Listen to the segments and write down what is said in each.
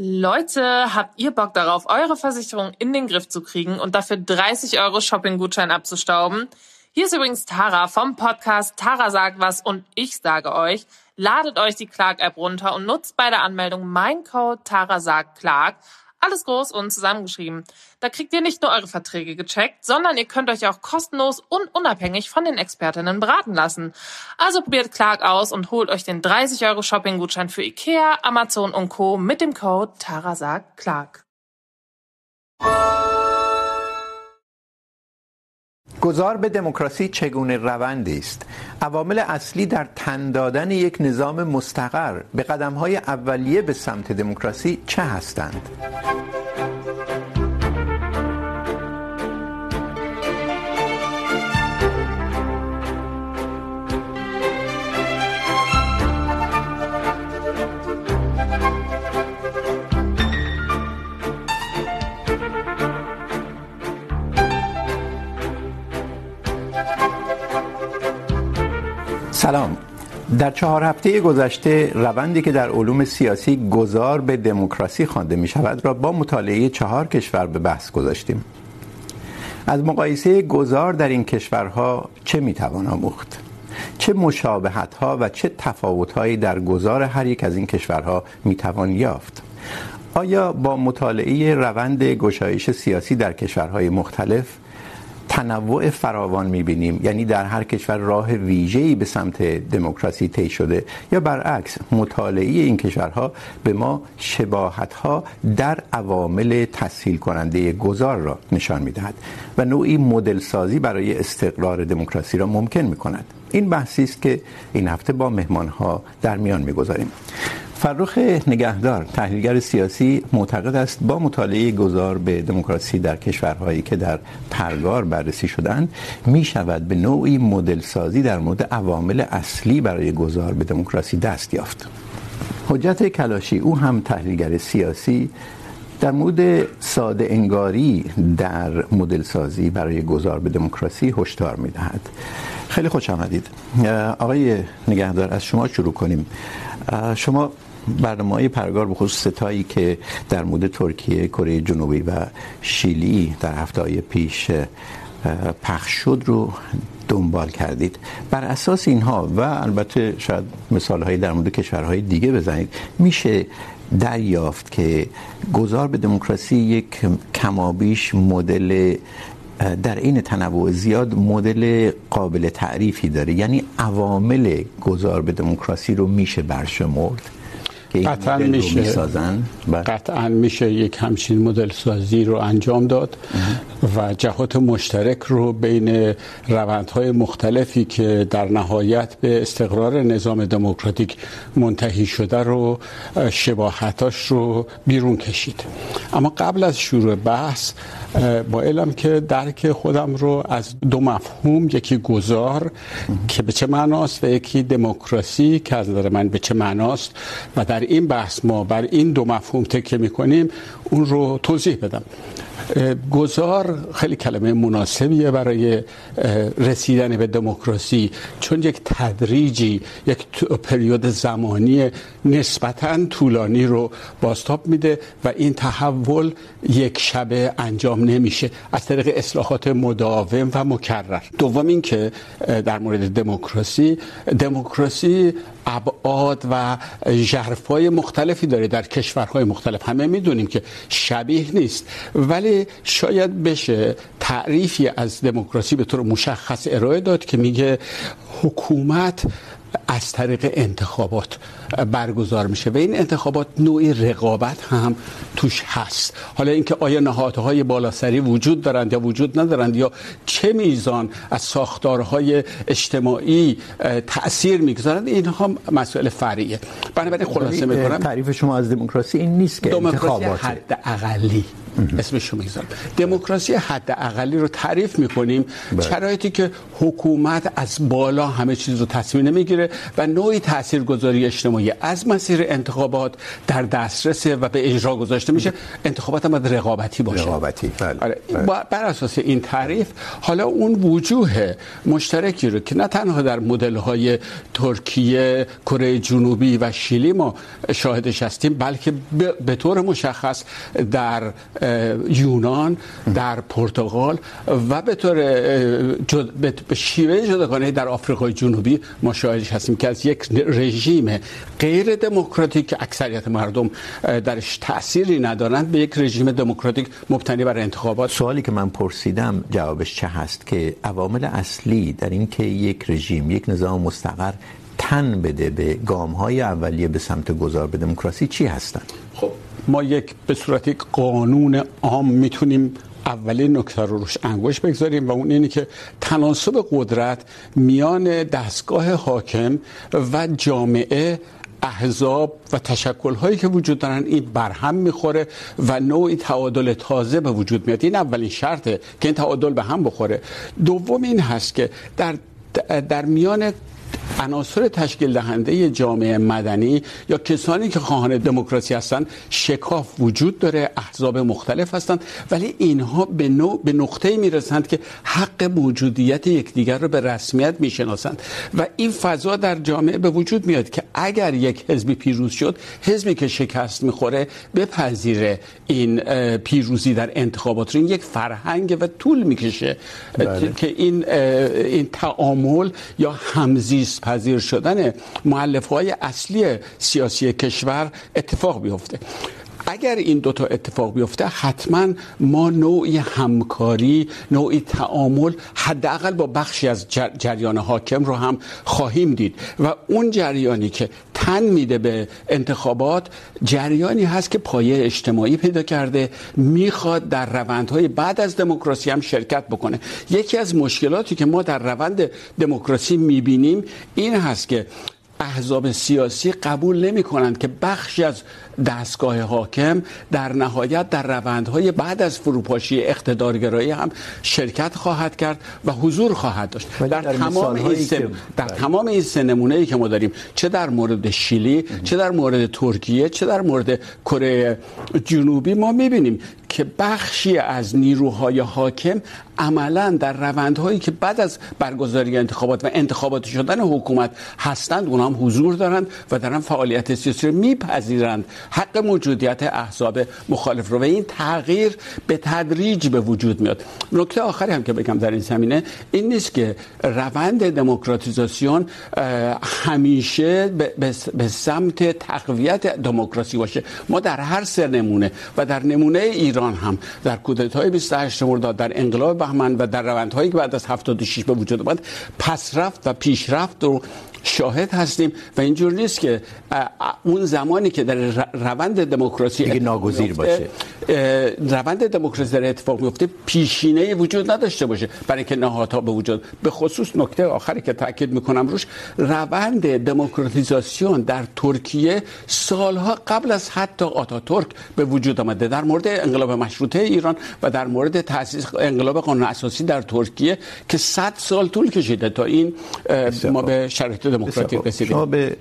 Leute, habt ihr Bock darauf, eure Versicherung in den Griff zu kriegen und dafür 30 Euro Shopping-Gutschein abzustauben? Hier ist übrigens Tara vom Podcast Tara sagt was und ich sage euch, ladet euch die Clark-App runter und nutzt bei der Anmeldung mein Code Tara sagt Clark alles groß und zusammengeschrieben. Da kriegt ihr nicht nur eure Verträge gecheckt, sondern ihr könnt euch auch kostenlos und unabhängig von den Expertinnen beraten lassen. Also probiert Clark aus und holt euch den 30 Euro Shopping-Gutschein für Ikea, Amazon und Co. mit dem Code TARASAGCLARK. Clark. گذار به دموکراسی چگونه روندی است؟ عوامل اصلی در تن دادن یک نظام مستقر به قدم‌های اولیه به سمت دموکراسی چه هستند؟ سلام. در چهار هفته گذشته، روندی که در علوم سیاسی گذار به دموکراسی خوانده می شود را با مطالعه چهار کشور به بحث گذاشتیم. از مقایسه گذار در این کشورها چه می توان آموخت؟ چه مشابهت ها و چه تفاوت هایی در گذار هر یک از این کشورها می توان یافت؟ آیا با مطالعه روند گشایش سیاسی در کشورهای مختلف تنوع فراوان میبینیم. یعنی در هر کشور راه ویژه‌ای به سمت دموکراسی طی شده یا برعکس مطالعه این کشورها به ما شباهت‌ها در عوامل تسهیل کننده گذار را نشان میدهد و نوعی مدل سازی برای استقرار دموکراسی را ممکن میکند. این بحثی است که این هفته با مهمان‌ها در میان میگذاریم. فرخ نگهدار، تحلیلگر سیاسی معتقد است با مطالعه گذار به دموکراسی در کشورهایی که در پرگار بررسی شدند می شود به نوعی مدل سازی در مورد عوامل اصلی برای گذار به دموکراسی دست یافت. حجت کلاشی او هم تحلیلگر سیاسی در مورد ساده انگاری در مدل سازی برای گذار به دموکراسی هشدار میدهد. خیلی خوش آمدید. آقای نگهدار، از شما شروع کنیم. شما برنامه های پرگار به خصوص ستایی که در مورد ترکیه، کره جنوبی و شیلی در هفته های پیش پخش شد رو دنبال کردید. بر اساس اینها و البته شاید مثال هایی در مورد کشورهای دیگه بزنید میشه دریافت که گذار به دموکراسی یک کمابیش مدل در این تنوع زیاد مدل قابل تعریفی داره. یعنی عوامل گذار به دموکراسی رو میشه برشمرد. قطعا میشه قطعا میشه یک همچین مدل سازی رو انجام داد. و جهات مشترک رو بین روندهای مختلفی که در نهایت به استقرار نظام دموکراتیک منتهی شده رو، شباهتاش رو بیرون کشید. اما قبل از شروع بحث، با علم که درک خودم رو از دو مفهوم، یکی گذار که به چه معناست و یکی دموکراسی که از نظر من به چه معناست و در این بحث ما بر این دو مفهوم تکیه میکنیم، اون رو توضیح بدم. گذار خیلی کلمه مناسبیه برای رسیدن به دموکراسی. چون یک تدریجی، یک پریود زمانی نسبتا طولانی رو بازتاب میده و این تحول یک شبه انجام نمیشه. از طریق اصلاحات مداوم و مکرر. دوم این که در مورد دموکراسی دموکراسی ابعاد و ژرفای مختلفی داره در کشورهای مختلف. همه میدونیم که شبیه نیست. ولی شاید بشه. تعریفی از دموکراسی به طور مشخص ارائه داد که میگه حکومت از طریق انتخابات برگزار میشه و این انتخابات نوعی رقابت هم توش هست. حالا اینکه آیا نهادهای بالاسری وجود دارند یا وجود ندارند یا چه میزان از ساختارهای اجتماعی تاثیر میگذارند اینها مسئله فرعیه. بنابراین خلاصه میکنم. تعریف شما از دموکراسی این نیست که دموکراسی حد اقلی اسمش رو میگذارم. دموکراسی حد اقلی رو تعریف میکنیم. شرایطی که حکومت از بالا همه چیز رو تصمیم نمیگیره و نوعی تاثیرگذاری اجتماعی از مسیر انتخابات در دسترس و به اجرا گذاشته میشه. انتخابات هم باید رقابتی باشه. رقابتی. بله. بر اساس این تعریف حالا اون وجوه مشترکی رو که نه تنها در مدل های ترکیه کره جنوبی و شیلی ما شاهدش هستیم بلکه به طور مشخص در یونان در پرتغال و به طور جد... به شیوه جداگانه در آفریقای جنوبی ما شاهدش هستیم که از یک رژیم غیر دموکراتیک اکثریت مردم درش تأثیری ندارند به یک رژیم دموکراتیک مبتنی بر انتخابات. سوالی که من پرسیدم جوابش چه هست؟ که عوامل اصلی در این که یک رژیم یک نظام مستقر تن بده به گام های اولیه به سمت گذار به دموکراسی چی هستند خب ما یک به صورت یک قانون عام میتونیم اولین نکته رو روش انگوش بگذاریم و اون اینه که تناسب قدرت میان دستگاه حاکم و جامعه احزاب و تشکل هایی که وجود دارن، این برهم میخوره و نوعی تعادل تازه به وجود میاد. این اولین شرطه که این تعادل به هم بخوره. دوم این هست که در در میان عناصر تشکیل دهنده جامعه مدنی یا کسانی که خواهان دموکراسی هستند شکاف وجود داره احزاب مختلف هستند ولی اینها به نوع به نقطه‌ای میرسند که حق موجودیت یکدیگر رو به رسمیت میشناسند. و این فضا در جامعه به وجود میاد که اگر یک حزبی پیروز شد حزبی که شکست میخوره بپذیره این پیروزی در انتخابات رو. این یک فرهنگ و طول میکشه. که این این تعامل یا همزیست پذیر شدن مؤلفه های اصلی سیاسی کشور اتفاق بیفته. اگر این دو تا اتفاق بیفته، حتما ما نوعی همکاری، نوعی تعامل حداقل با بخشی از جر... جریان حاکم رو هم خواهیم دید. و اون جریانی که تن میده به انتخابات، جریانی هست که پایه اجتماعی پیدا کرده، میخواد در روندهای بعد از دموکراسی هم شرکت بکنه. یکی از مشکلاتی که ما در روند دموکراسی میبینیم این هست که احزاب سیاسی قبول نمی کنند که بخشی از دستگاه حاکم در نهایت در روندهای بعد از فروپاشی اقتدارگرایی هم شرکت خواهد کرد و حضور خواهد داشت. در, در تمام این سه در تمام این سه نمونه‌ای که ما داریم چه در مورد شیلی چه در مورد ترکیه چه در مورد کره جنوبی ما می‌بینیم که بخشی از نیروهای حاکم عملا در روندهایی که بعد از برگزاری انتخابات و انتخابات شدن حکومت هستند اونها هم حضور دارند و دارن فعالیت سیاسی رو میپذیرند. حق موجودیت احزاب مخالف رو. و این تغییر به تدریج به وجود میاد. نکته آخری هم که بگم در این زمینه این نیست که روند دموکراتیزاسیون همیشه به سمت تقویت دموکراسی باشه. ما در هر سه نمونه و در نمونه ایران ایران هم در کودتای 28 مرداد در انقلاب بهمن و در روندهایی که بعد از 76 به وجود آمد، پس رفت و پیشرفت رو شاهد هستیم و اینجور نیست که اون زمانی که در روند دموکراسی دیگه ناگزیر باشه. روند دموکراسی در اتفاق میفته پیشینه وجود نداشته باشه. برای اینکه نهادها به وجود به خصوص نکته آخری که تاکید میکنم روش روند دموکراتیزاسیون در ترکیه سالها قبل از حتی آتاتورک به وجود آمده. در مورد انقلاب مشروطه ایران و در مورد تاسیس انقلاب قانون اساسی در ترکیه که 100 سال طول کشیده تا این ما به شرایط دموکراتیک رسیدیم شما به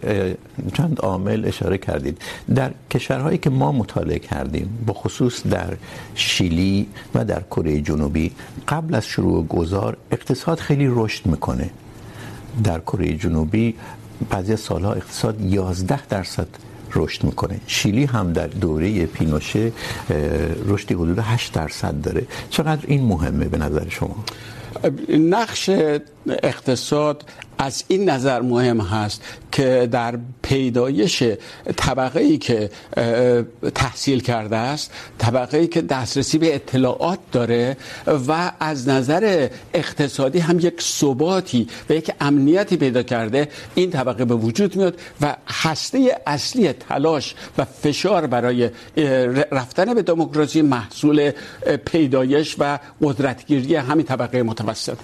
چند عامل اشاره کردید. در کشورهایی که ما مطالعه کردیم به خصوص در شیلی و در کره جنوبی قبل از شروع گذار اقتصاد خیلی رشد میکنه. در کره جنوبی بعضی سالها اقتصاد 11 درصد رشد میکنه. شیلی هم در دوره پینوشه رشدی حدود 8 درصد داره. چقدر این مهمه به نظر شما؟ نقش اقتصاد از این نظر مهم هست که در پیدایش طبقه ای که تحصیل کرده است طبقه ای که دسترسی به اطلاعات داره و از نظر اقتصادی هم یک ثباتی و یک امنیتی پیدا کرده، این طبقه به وجود میاد و هسته اصلی تلاش و فشار برای رفتن به دموکراسی محصول پیدایش و قدرتگیری همین طبقه متوسط.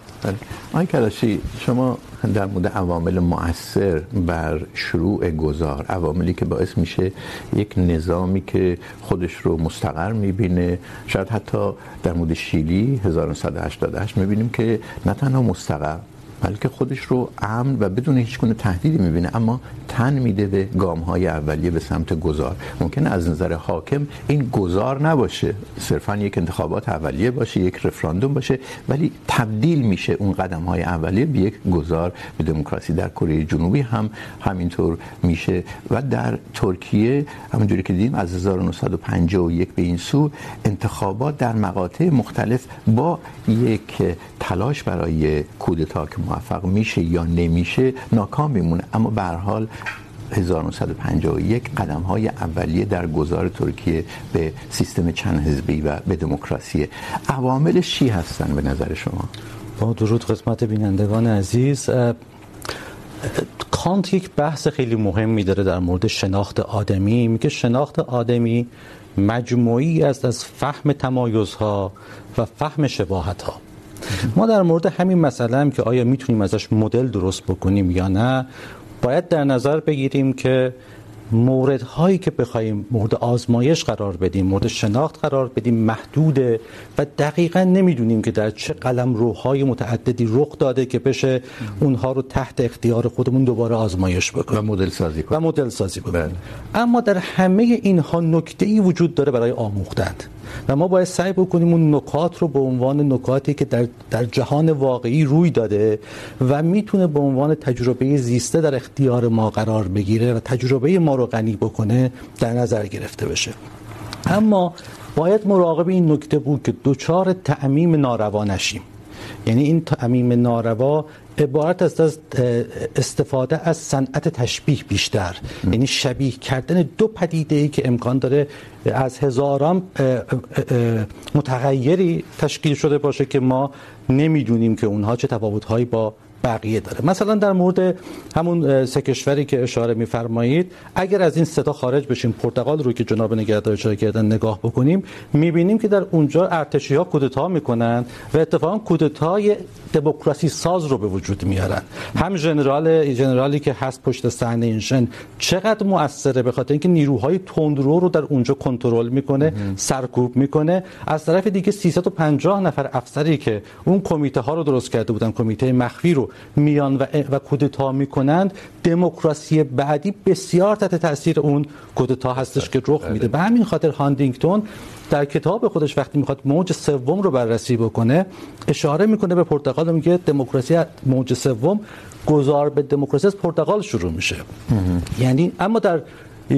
آقای کلاشی، شما در مورد عوامل مؤثر بر شروع گذار عواملی که باعث میشه یک نظامی که خودش رو مستقر میبینه. شاید حتی در مورد شیلی 1988 میبینیم که نه تنها مستقر بلکه خودش رو امن و بدون هیچ گونه تهدیدی میبینه. اما تن میده به گام های اولیه به سمت گذار. ممکنه از نظر حاکم این گذار نباشه. صرفا یک انتخابات اولیه باشه، یک رفراندوم باشه، ولی تبدیل میشه اون قدم های اولیه به یک گذار. به دموکراسی در کره جنوبی هم همینطور میشه. و در ترکیه همونجوری که دیدیم از 1951 به این سو، انتخابات در مقاطع مختلف با یک تلاش برای کودتا که موفق میشه یا نمیشه ناکام میمونه اما به هر حال 1951 قدم های اولیه در گذار ترکیه به سیستم چند حزبی و به دموکراسی عواملش چی هستن به نظر شما؟ با درود خدمت بینندگان عزیز کانت یک بحث خیلی مهمی داره در مورد شناخت آدمی. میگه شناخت آدمی مجموعی است از فهم تمایزها و فهم شباهت ها ما در مورد همین مسئله هم که آیا میتونیم ازش مدل درست بکنیم یا نه باید در نظر بگیریم که موردهایی که بخوایم مورد آزمایش قرار بدیم مورد شناخت قرار بدیم محدوده و دقیقا نمیدونیم که در چه قلم روهای متعددی رخ داده که بشه اونها رو تحت اختیار خودمون دوباره آزمایش بکنیم. و مدل سازی کنیم. و مدل سازی بکنیم اما در همه اینها نکته ای وجود داره برای آموختن. و ما باید سعی بکنیم اون نکات رو به عنوان نکاتی که در, در جهان واقعی روی داده و میتونه به عنوان تجربه زیسته در اختیار ما قرار بگیره و تجربه ما رو غنی بکنه در نظر گرفته بشه. اما باید مراقب این نکته بود که دوچار تعمیم ناروا نشیم یعنی این تعمیم ناروا عبارت است از استفاده از صنعت تشبیه بیشتر. یعنی شبیه کردن دو پدیده ای که امکان داره از هزاران متغیری تشکیل شده باشه که ما نمیدونیم که اونها چه تفاوت‌هایی با بقیه داره. مثلا در مورد همون سه کشوری که اشاره می‌فرمایید اگر از این سه تا خارج بشیم پرتغال رو که جناب نگهدار اشاره کردن نگاه بکنیم می‌بینیم که در اونجا ارتشی‌ها کودتا می‌کنن و اتفاقا کودتای دموکراسی ساز رو به وجود میارن. هم ژنرال ژنرالی که هست پشت صحنه اینشن چقدر موثره به خاطر اینکه نیروهای تندرو رو در اونجا کنترل میکنه سرکوب میکنه. از طرف دیگه 350 نفر افسری که اون کمیته ها رو درست کرده بودن کمیته مخفی رو میان و و کودتا میکنند. دموکراسی بعدی بسیار تحت تاثیر اون کودتا هستش که رخ میده. به همین خاطر هاندینگتون در کتاب خودش وقتی میخواد موج سوم رو بررسی بکنه اشاره میکنه به پرتغال و میگه دموکراسی موج سوم گذار به دموکراسی از پرتغال شروع میشه. یعنی اما در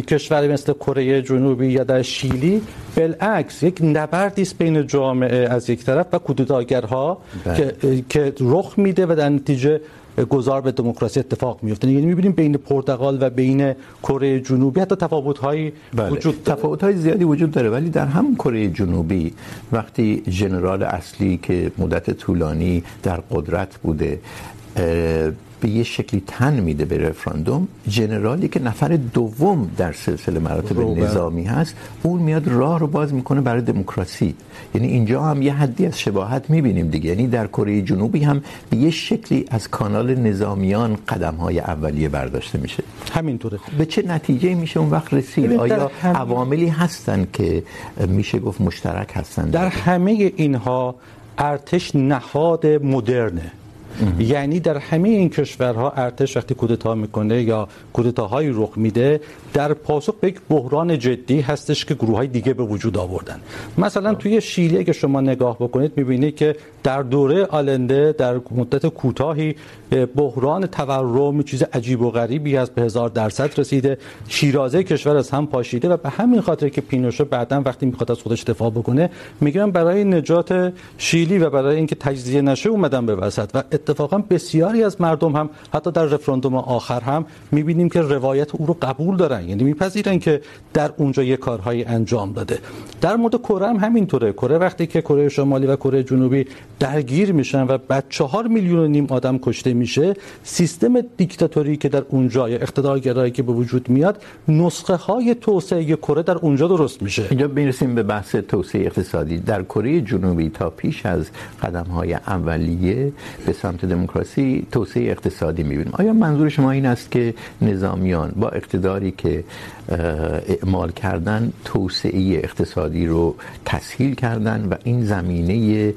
کشوری مثل کره جنوبی یا در شیلی بالعکس یک نبردی است بین جامعه از یک طرف و کودتاگرها که که رخ میده و در نتیجه گذار به دموکراسی اتفاق میفته یعنی میبینیم بین پرتغال و بین کره جنوبی حتی تفاوت هایی وجود داره تفاوت های زیادی وجود داره ولی در همون کره جنوبی وقتی ژنرال اصلی که مدت طولانی در قدرت بوده به یه شکلی تن میده به رفراندوم. جنرالی که نفر دوم در سلسله مراتب نظامی هست اون میاد راه رو باز میکنه برای دموکراسی. یعنی اینجا هم یه حدی از شباهت میبینیم دیگه. یعنی در کره جنوبی هم به یه شکلی از کانال نظامیان قدم های اولیه برداشته میشه. همینطوره. به چه نتیجه میشه اون وقت رسید؟ آیا عواملی هستن که میشه گفت مشترک هستن؟ در همه اینها ارتش نهاد مدرنه. یعنی در همه این کشورها ارتش وقتی کودتا میکنه یا کودتاهایی رخ میده در پاسخ به یک بحران جدی هستش که گروه های دیگه به وجود آوردن. مثلا توی شیلی که شما نگاه بکنید میبینید که در دوره آلنده در مدت کوتاهی بحران تورم چیز عجیب و غریبی از به هزار درصد رسیده. شیرازه کشور از هم پاشیده و به همین خاطر که پینوشه بعدا وقتی میخواد از خودش دفاع بکنه میگن برای نجات شیلی و برای اینکه تجزیه نشه اومدن به وسط و اتفاقا بسیاری از مردم هم حتی در رفراندوم آخر هم میبینیم که روایت او رو قبول دارن. یعنی میپذیرن که در اونجا یه کارهایی انجام داده. در مورد کره هم همینطوره. کره وقتی که کره شمالی و کره جنوبی درگیر میشن و بعد چهار میلیون و نیم آدم کشته میشه، سیستم دیکتاتوری که در اونجا یا اقتدارگرایی که به وجود میاد نسخه های توسعه کره در اونجا درست میشه. اینجا میرسیم به بحث توسعه اقتصادی. در کره جنوبی تا پیش از قدم های اولیه به سمت دموکراسی توسعه اقتصادی میبینیم. آیا منظور شما این است که نظامیان با اقتداری که اعمال کردن توسعه اقتصادی رو تسهیل کردن و این زمینه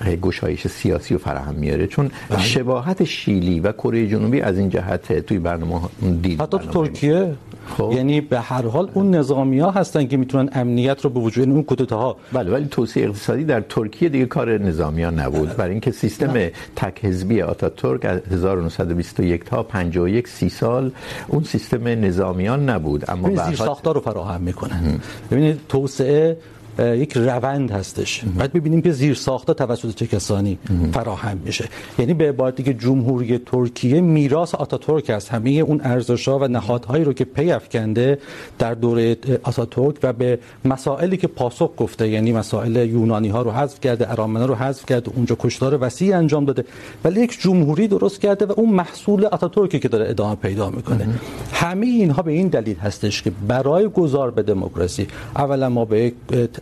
گشایش سیاسی و فراهم میاره. چون شباهت شیلی و کره جنوبی از این جهت توی برنامه دید حتی تو ترکیه؟ خب. یعنی به هر حال اون نظامی ها هستن که میتونن امنیت رو به وجود اون کودتاها. بله ولی توسعه اقتصادی در ترکیه دیگه کار نظامی ها نبود برای اینکه سیستم تک حزبی آتاتورک از 1921 تا 51 30 سال اون سیستم نظامیان نبود. اما به حال رو فراهم میکنن. ببینید توسعه یک روند هستش. بعد ببینیم که زیر ساخته توسط چه کسانی فراهم میشه. یعنی به عبارتی که جمهوری ترکیه میراث آتاتورک است. همه اون ارزش‌ها و نهادهایی رو که پی افکنده در دوره آتاتورک و به مسائلی که پاسخ گفته یعنی مسائل یونانی ها رو حذف کرده ارامنه رو حذف کرده اونجا کشتار وسیع انجام داده ولی یک جمهوری درست کرده و اون محصول آتاتورکی که داره ادامه پیدا میکنه. همه اینها به این دلیل هستش که برای گذار به دموکراسی اولا ما به یک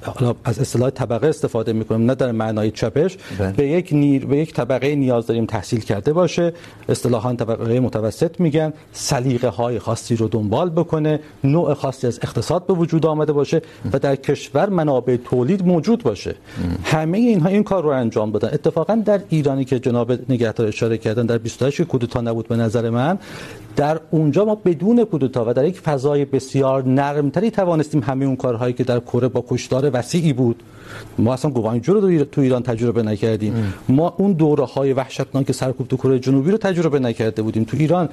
حالا از اصطلاح طبقه استفاده میکنیم نه در معنای چپش. بله. به یک نیر به یک طبقه نیاز داریم تحصیل کرده باشه. اصطلاحا طبقه متوسط میگن. سلیقه های خاصی رو دنبال بکنه. نوع خاصی از اقتصاد به وجود آمده باشه و در کشور منابع تولید موجود باشه. همه اینها این کار رو انجام دادن اتفاقا در ایرانی که جناب نگهدار اشاره کردن در 28 کودتا نبود به نظر من در اونجا ما بدون کودتا و در یک فضای بسیار نرمتری توانستیم همه اون کارهایی که در کره با کشتار وسیعی بود. ما اصلا گوانجو رو تو ایران تجربه نکردیم. ام. ما اون دوره های وحشتناک سرکوب تو کره جنوبی رو تجربه نکرده بودیم. تو ایران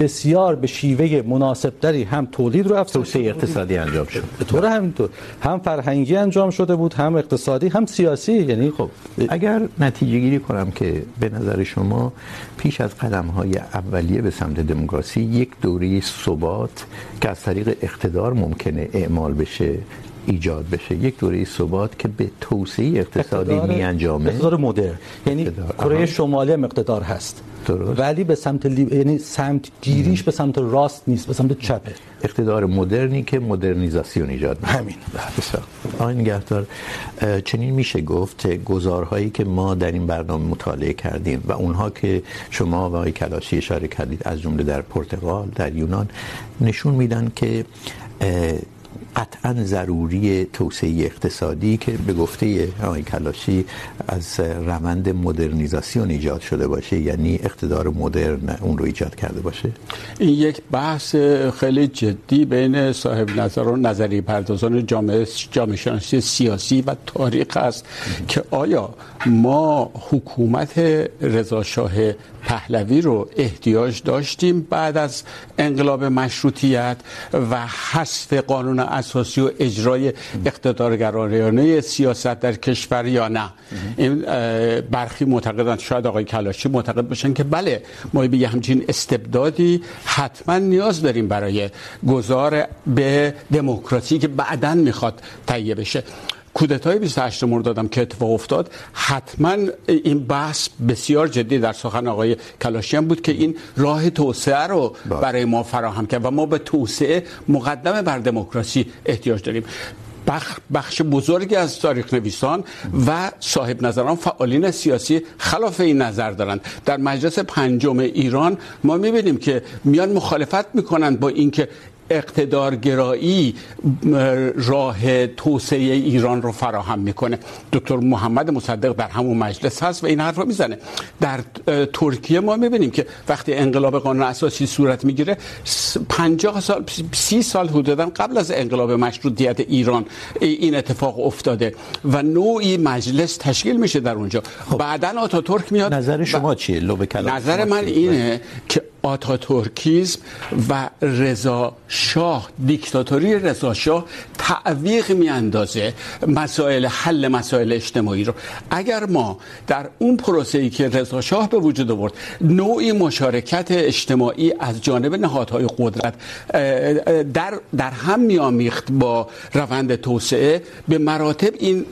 بسیار به شیوه مناسب تری هم تولید رو افزایش اقتصادی انجام شد. به طور همینطور. هم فرهنگی انجام شده بود هم اقتصادی هم سیاسی. یعنی خب اگر نتیجه گیری کنم که به نظر شما پیش از قدم های اولیه به سمت دموکراسی یک دوره ثبات که از طریق اقتدار ممکنه اعمال بشه ایجاد بشه. یک دوره ثبات که به توسعه اقتصادی می انجامه اقتدار مدرن. یعنی کره شمالی هم اقتدار هست. درست. ولی به سمت لی... یعنی سمت گیریش به سمت راست نیست به سمت چپه. اقتدار مدرنی که مدرنیزاسیون ایجاد میکنه. همین. بسیار آقای نگهدار چنین میشه گفت گزارهایی که ما در این برنامه مطالعه کردیم و اونها که شما و آقای کلاشی اشاره کردید از جمله در پرتغال در یونان نشون میدن که قطعا ضروری توسعه اقتصادی که به گفته آقای کلاشی از روند مدرنیزاسیون ایجاد شده باشه یعنی اقتدار مدرن اون رو ایجاد کرده باشه؟ این یک بحث خیلی جدی بین صاحب نظر و نظری پردازان جامعه جامعه شناسی سیاسی و تاریخ است که آیا ما حکومت رضا شاه پهلوی رو احتیاج داشتیم بعد از انقلاب مشروطیت و حذف قانون از اساسی و اجرای اقتدارگرایانه سیاست در کشور یا نه. این برخی معتقدند، شاید آقای کلاشی معتقد باشن که بله، ما به همچین استبدادی حتما نیاز داریم برای گذار به دموکراسی که بعدا میخواد تهیه بشه. کودتای 28 مرداد هم که اتفاق افتاد حتما این بحث بسیار جدی در سخن آقای کلاشیان بود که این راه توسعه رو برای ما فراهم کرد و ما به توسعه مقدم بر دموکراسی احتیاج داریم. بخش بزرگی از تاریخ نویسان و صاحب نظران فعالین سیاسی خلاف این نظر دارند. در مجلس پنجم ایران ما میبینیم که میان مخالفت میکنند با اینکه اقتدارگرایی راه توسعه ایران رو فراهم میکنه. دکتر محمد مصدق در همون مجلس هست و این حرف رو میزنه. در ترکیه ما میبینیم که وقتی انقلاب قانون اساسی صورت میگیره 50 سال 30 سال حدودا قبل از انقلاب مشروطیت ایران این اتفاق افتاده و نوعی مجلس تشکیل میشه در اونجا. خب. بعدا آتاتورک میاد نظر شما چیه؟ لو نظر من اینه که آتاتورکیسم و رضا شاه، دیکتاتوری رضا شاه تعویق میاندازه مسائل حل مسائل اجتماعی رو. اگر ما در اون پروسه‌ای که رضا شاه به وجود آورد نوعی مشارکت اجتماعی از جانب نهادهای قدرت در در هم میامیخت با روند توسعه، به مراتب این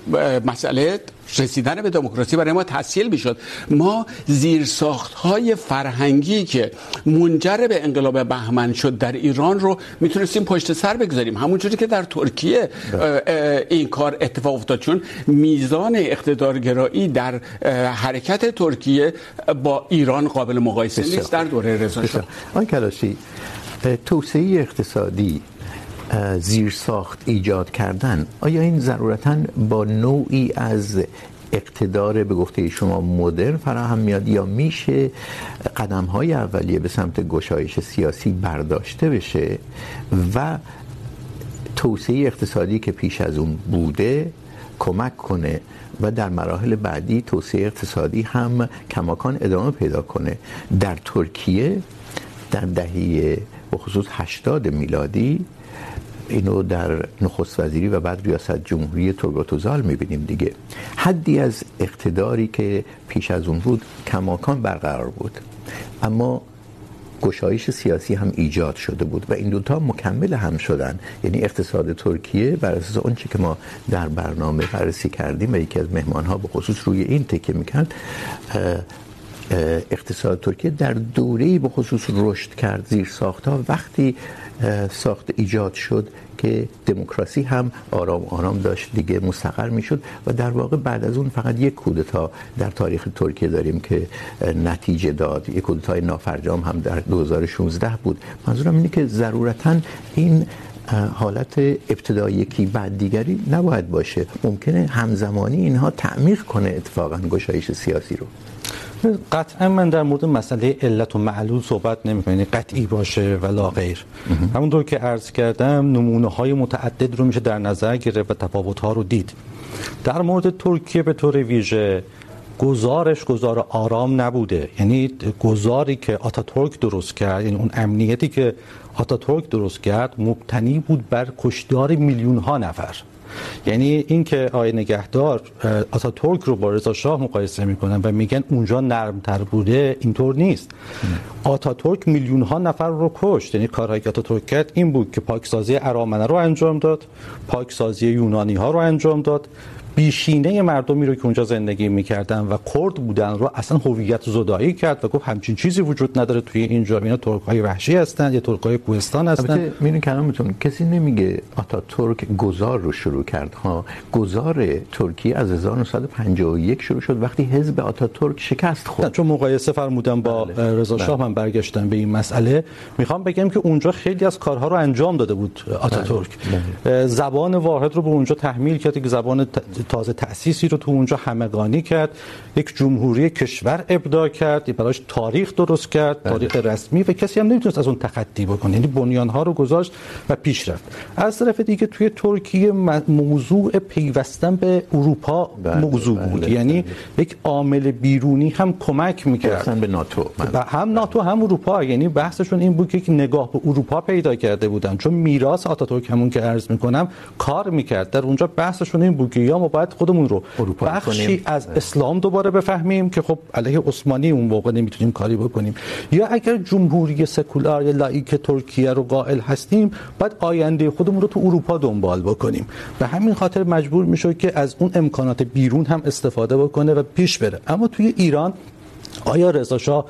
مسئله رسیدن به دموکراسی برای ما تسهیل میشد. ما زیر ساخت های فرهنگی که منجر به انقلاب بهمن شد در ایران رو میتونستیم پشت سر بگذاریم. همونجوری که در ترکیه این کار اتفاق افتاد. چون میزان اقتدارگرایی در حرکت ترکیه با ایران قابل مقایسه نیست. در دوره رضا شاه. آقای کلاشی توسعه اقتصادی زیر ساخت ایجاد کردن، آیا این ضرورتاً با نوعی از اقتدار به گفته شما مدرن فراهم میاد یا میشه قدم های اولیه به سمت گشایش سیاسی برداشته بشه و توسعه اقتصادی که پیش از اون بوده کمک کنه و در مراحل بعدی توسعه اقتصادی هم کماکان ادامه پیدا کنه؟ در ترکیه در دهه به خصوص 80 میلادی اینو در نخست وزیری و بعد ریاست جمهوری ترک میبینیم دیگه. حدی از اقتداری که پیش از اون بود کماکان برقرار بود. اما گشایش سیاسی هم ایجاد شده بود و این دوتا مکمل هم شدن. یعنی اقتصاد ترکیه بر اساس اونچه که ما در برنامه بررسی کردیم و یکی از مهمانها به خصوص روی این تکیه میکرد اقتصاد ترکیه در دوره‌ای به خصوص رشد کرد زیر ساختها وقتی ساخت ایجاد شد که دموکراسی هم آرام آرام داشت، دیگه مستقر میشد و در واقع بعد از اون فقط یک کودتا در تاریخ ترکیه داریم که نتیجه داد. یک کودتای نافرجام هم در 2016 بود. منظورم اینه که ضرورتاً این حالت ابتدایی یکی بعد دیگری نباید باشه. ممکنه همزمانی اینها تعمیق کنه اتفاقا گشایش سیاسی رو. قطعا من در مورد مسئله علت و معلول صحبت نمی کنم یعنی قطعی باشه و لا غیر همونطور که عرض کردم نمونه های متعدد رو میشه در نظر گرفت و تفاوت ها رو دید. در مورد ترکیه به طور ویژه گزارش گزار آرام نبوده. یعنی گزاری که آتاتورک درست کرد یعنی اون امنیتی که آتاتورک درست کرد مبتنی بود بر کشتار میلیون ها نفر. یعنی این که آقای نگهدار آتاتورک رو با رضا شاه مقایسه میکنن و میگن اونجا نرمتر بوده اینطور نیست. آتاتورک میلیون ها نفر رو کشت. یعنی کارهایی که آتاتورک کرد این بود که پاکسازی ارامنه رو انجام داد پاکسازی یونانی ها رو انجام داد. بیشینه مردمی رو که اونجا زندگی میکردن و کرد بودن رو اصلا هویت زدایی کرد و گفت همچین چیزی وجود نداره توی اینجا اینا ترک‌های وحشی هستن یا ترک‌های کوهستان هستن. البته میرین کلامتون کسی نمیگه آتا ترک گذار رو شروع کرد ها؟ گذار ترکیه از 1951 شروع شد وقتی حزب آتا ترک شکست خورد. چون مقایسه فرمودن با رضا شاه من برگشتم به این مسئله. میخوام بگم که اونجا خیلی از کارها رو انجام داده بود آتا ترک زبان واحد رو به اونجا تحمیل کرد که زبان تازه تأسیسی رو تو اونجا همگانی کرد. یک جمهوری کشور ابداع کرد براش تاریخ درست کرد تاریخ رسمی و کسی هم نمیتونست از اون تخطی بکنه یعنی بنیانها رو گذاشت و پیش رفت. از طرف دیگه توی ترکیه موضوع پیوستن به اروپا موضوع بود. یعنی یک عامل بیرونی هم کمک میکرد. به ناتو و هم ناتو هم اروپا. یعنی بحثشون این بود که یک نگاه به اروپا پیدا کرده بودن. چون میراث آتاتورک همون که عرض میکنم کار میکرد. در اونجا بحثشون این بود که یا ما باید خودمون رو بخشی از اسلام دوباره بفهمیم که خب علیه عثمانی اون موقع نمیتونیم کاری بکنیم. یا اگر جمهوری سکولار یا لایک ترکیه رو قائل هستیم باید آینده خودمون رو تو اروپا دنبال بکنیم. به همین خاطر مجبور میشه که از اون امکانات بیرون هم استفاده بکنه و پیش بره. اما توی ایران آیا رضا شاه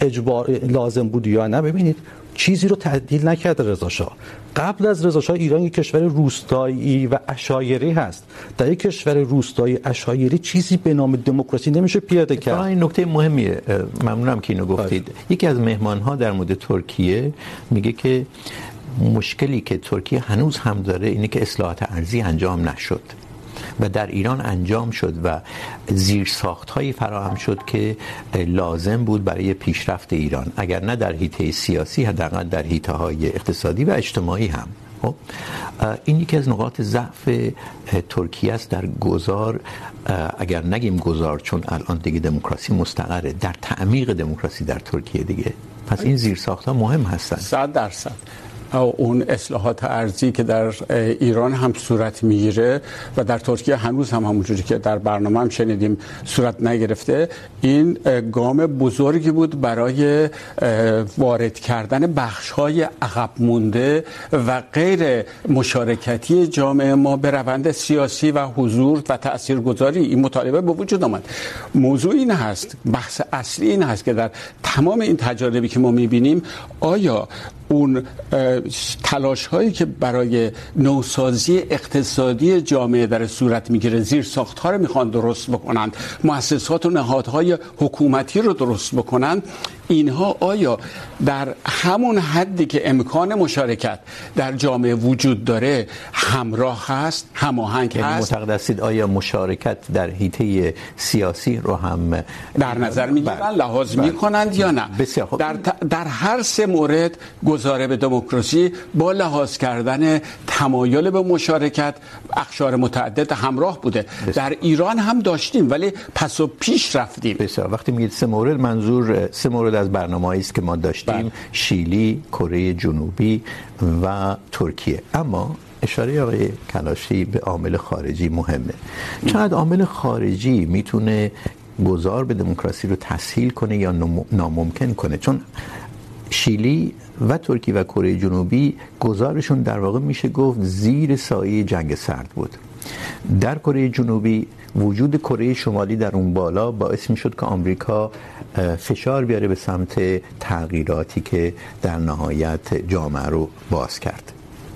اجبار لازم بود یا نه؟ ببینید. چیزی رو تعدیل نکرد رضا شاه. قبل از رضا شاه ایران یک کشور روستایی و عشایری هست. در یک کشور روستایی عشایری چیزی به نام دموکراسی نمیشه پیاده کرد. این نکته مهمیه. ممنونم که اینو گفتید. یکی از مهمان ها در مورد ترکیه میگه که مشکلی که ترکیه هنوز هم داره اینه که اصلاحات ارضی انجام نشد. و در ایران انجام شد و زیر ساخت هایی فراهم شد که لازم بود برای پیشرفت ایران. اگر نه در حیطه سیاسی حداقل در حیطه های اقتصادی و اجتماعی هم. این یکی از نقاط ضعف ترکیه است در گذار اگر نگیم گذار چون الان دیگه دموکراسی مستقره در تعمیق دموکراسی در ترکیه دیگه. پس این زیر ساخت ها مهم هستن. 100 درصد. اون اصلاحات ارزی که در ایران هم صورت میگیره و در ترکیه هنوز هم همونجوری که در برنامه هم شنیدیم صورت نگرفته. این گام بزرگی بود برای وارد کردن بخش های عقب مونده و غیر مشارکتی جامعه ما به روند سیاسی و حضور و تاثیرگذاری. این مطالبه به وجود آمد. موضوع این هست، بحث اصلی این هست که در تمام این تجاربی که ما میبینیم، آیا اون تلاش هایی که برای نوسازی اقتصادی جامعه در صورت میگیره زیر ساخت ها رو میخوان درست بکنند مؤسسات و نهادهای حکومتی رو درست بکنند. اینها آیا در همون حدی که امکان مشارکت در جامعه وجود داره همراه هست هماهنگ یعنی هست؟ معتقد هستید آیا مشارکت در حیطه سیاسی رو هم در نظر میگیرن لحاظ میکنند یا نه؟ بسیار خوب. در, در هر سه مورد گزاره به دموکراسی با لحاظ کردن تمایل به مشارکت اقشار متعدد همراه بوده. بسیار. در ایران هم داشتیم ولی پس و پیش رفتیم. بسیار. وقتی میگید سه مورد منظور سه مورد از برنامه‌ای است که ما داشتیم. بله. شیلی، کره جنوبی و ترکیه. اما اشاره آقای کلاشی به عامل خارجی مهمه. چقدر عامل خارجی میتونه گذار به دموکراسی رو تسهیل کنه یا ناممکن کنه؟ چون شیلی و ترکیه و کره جنوبی گذارشون در واقع میشه گفت زیر سایه جنگ سرد بود. در کره جنوبی وجود کره شمالی در اون بالا باعث می شد که آمریکا فشار بیاره به سمت تغییراتی که در نهایت جامعه رو باز کرد.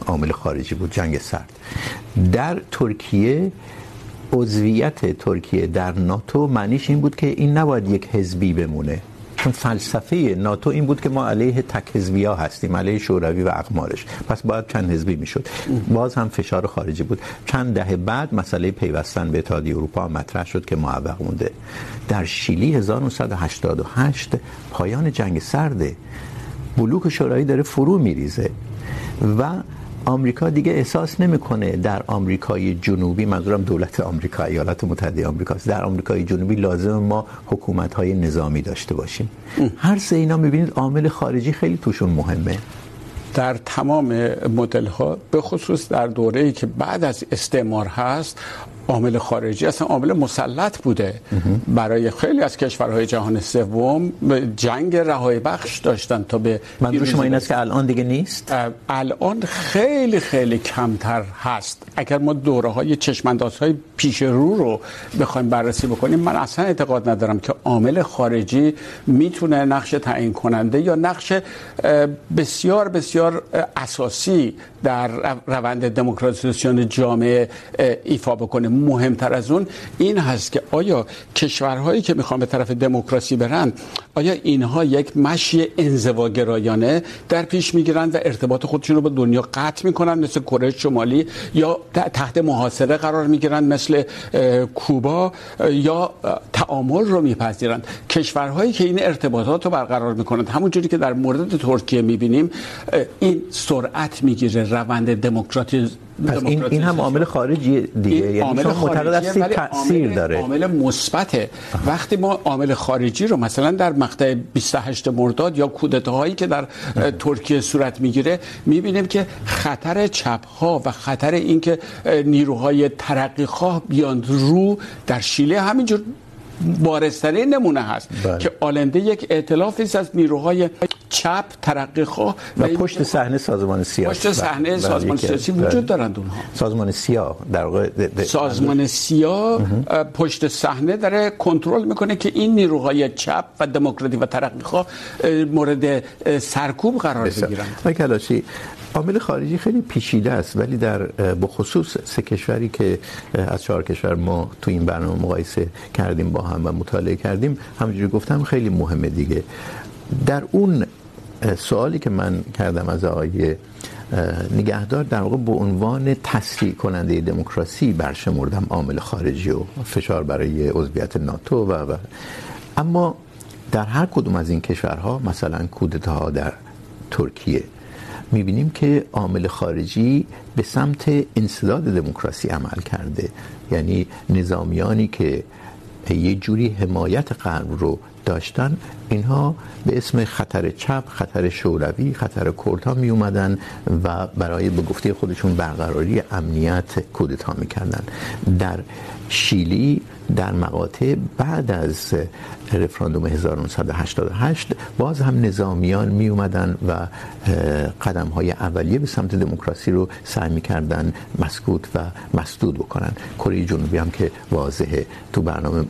عامل خارجی بود، جنگ سرد. در ترکیه، عضویت ترکیه در ناتو معنیش این بود که این نباید یک حزبی بمونه. چون فلسفه ناتو این بود که ما علیه تک حزبی ها هستیم، علیه شوروی و اقمارش. پس باید چند حزبی میشد. باز هم فشار خارجی بود. چند دهه بعد مسئله پیوستن به اتحادیه اروپا مطرح شد که معوق مونده. در شیلی 1988 پایان جنگ سرد، بلوک شوروی داره فرو میریزه و آمریکا دیگه احساس نمیکنه در آمریکای جنوبی منظورم دولت آمریکا ایالات متحده آمریکا است. در آمریکای جنوبی لازم ما حکومت های نظامی داشته باشیم. هر سه اینا میبینید عامل خارجی خیلی توشون مهمه. در تمام مدل ها به خصوص در دوره ای که بعد از استعمار هست عامل خارجی اصلا عامل مسلط بوده. برای خیلی از کشورهای جهان سوم جنگ رهایی بخش داشتن تا به منظور شما این است که الان دیگه نیست؟ الان خیلی خیلی کمتر هست. اگر ما دوره های چشمانداز های پیش رو رو بخوایم بررسی بکنیم من اصلا اعتقاد ندارم که عامل خارجی میتونه نقش تعیین کننده یا نقش بسیار بسیار اساسی در روند دموکراتیزاسیون جامعه ایفا بکنه. مهمتر از اون این هست که آیا کشورهایی که میخوان به طرف دموکراسی برن، آیا اینها یک مشی انزواگرایانه در پیش میگیرن و ارتباط خودشون رو با دنیا قطع میکنن، مثل کره شمالی یا تحت محاصره قرار میگیرن، مثل کوبا یا تعامل رو میپذیرن؟ کشورهایی که این ارتباطات رو برقرار میکنن همونجوری که در مورد ترکیه میبینیم این سرعت میگیره. روند دموکراتی پس این این هم عامل خارجی دیگه. یعنی شما معتقد هستید تاثیر داره. عامل مثبته. وقتی ما عامل خارجی رو مثلا در مقطع 28 مرداد یا کودتاهایی که در ترکیه صورت میگیره میبینیم که خطر چپ ها و خطر اینکه نیروهای ترقی خواه بیان رو در شیلی همینجور بارسترین نمونه هست بله. که آلنده یک ائتلافی است از نیروهای چپ ترقی خواه و پشت صحنه سازمان سیاه. پشت صحنه سازمان سیاسی وجود دارند اونها. سازمان سیاه در واقع سازمان سیاه پشت صحنه داره کنترل میکنه که این نیروهای چپ و دموکراتی و ترقی خواه مورد سرکوب قرار بگیرند. آقای کلاشی عامل خارجی خیلی پیچیده است ولی در بخصوص سه کشوری که از چهار کشور ما تو این برنامه مقایسه کردیم با هم و مطالعه کردیم همونجوری گفتم خیلی مهمه دیگه. در اون سوالی که من کردم از آقای نگهدار در واقع به عنوان تسریع کننده دموکراسی برشمردم عامل خارجی و فشار برای عضویت ناتو و, و. اما در هر کدوم از این کشورها مثلا کودتاها در ترکیه میبینیم که عامل خارجی به سمت انسداد دموکراسی عمل کرده. یعنی نظامیانی که یه جوری حمایت غرب رو داشتن، اینها به اسم خطر چپ، خطر شوروی، خطر کردها می اومدن و برای به گفته خودشون برقراری امنیت کودتا میکردن. در شیلی در مقاطع بعد از رفراندوم 1988 باز هم نظامیان می اومدن و قدم های اولیه به سمت دموکراسی رو سعی میکردن مسکوت و مسدود بکنن. کره جنوبی هم که واضحه تو برنامه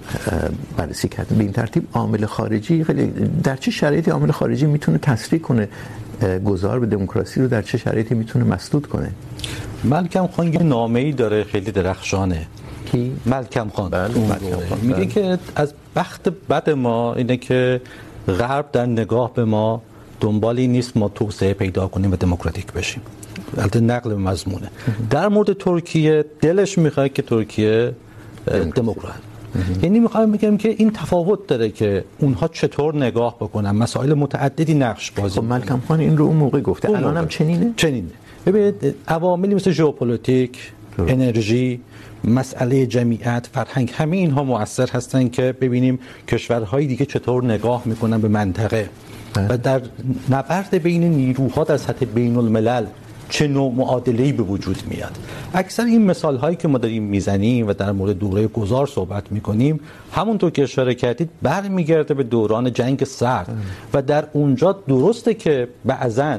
بررسی کردن. به این ترتیب عامل خارجی خیلی در چه شرایطی عامل خارجی میتونه تسریع کنه گذار به دموکراسی رو در چه شرایطی میتونه مسدود کنه؟ ملکم خان یه نامه‌ای داره، خیلی درخشانه. کی ملکم خان. میگه که از بخت بد ما اینه که غرب در نگاه به ما دنبالی نیست ما توسعه پیدا کنیم و دموکراتیک بشیم. البته نقل مضمونه. در مورد ترکیه دلش میخواد که ترکیه دموکرات. یعنی میخوام بگم که این تفاوت داره که اونها چطور نگاه بکنن. مسائل متعددی نقش بازی خب ملکم خان این رو اون موقع گفته. الان هم چنینه؟ چنینه. ببینید عواملی مثل ژئوپلیتیک انرژی مسئله جمعیت فرهنگ همه اینها مؤثر هستن که ببینیم کشورهای دیگه چطور نگاه میکنن به منطقه. و در نبرد بین نیروها در سطح بین الملل چه نوع معادله‌ای به وجود میاد. اکثر این مثال هایی که ما داریم میزنیم و در مورد دوره گذار صحبت میکنیم همونطور که اشاره کردید برمیگرده به دوران جنگ سرد. و در اونجا درسته که بعضا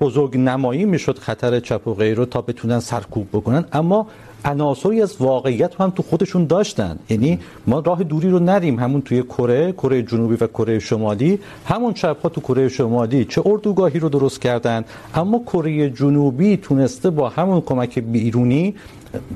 بزرگ نمایی میشد خطر چپ و غیر رو تا بتونن سرکوب بکنن. اما عناصری از واقعیت هم تو خودشون داشتن. یعنی ما راه دوری رو نریم. همون توی کره کره جنوبی و کره شمالی. همون چپ ها تو کره شمالی چه اردوگاهی رو درست کردن. اما کره جنوبی تونسته با همون کمک بیرونی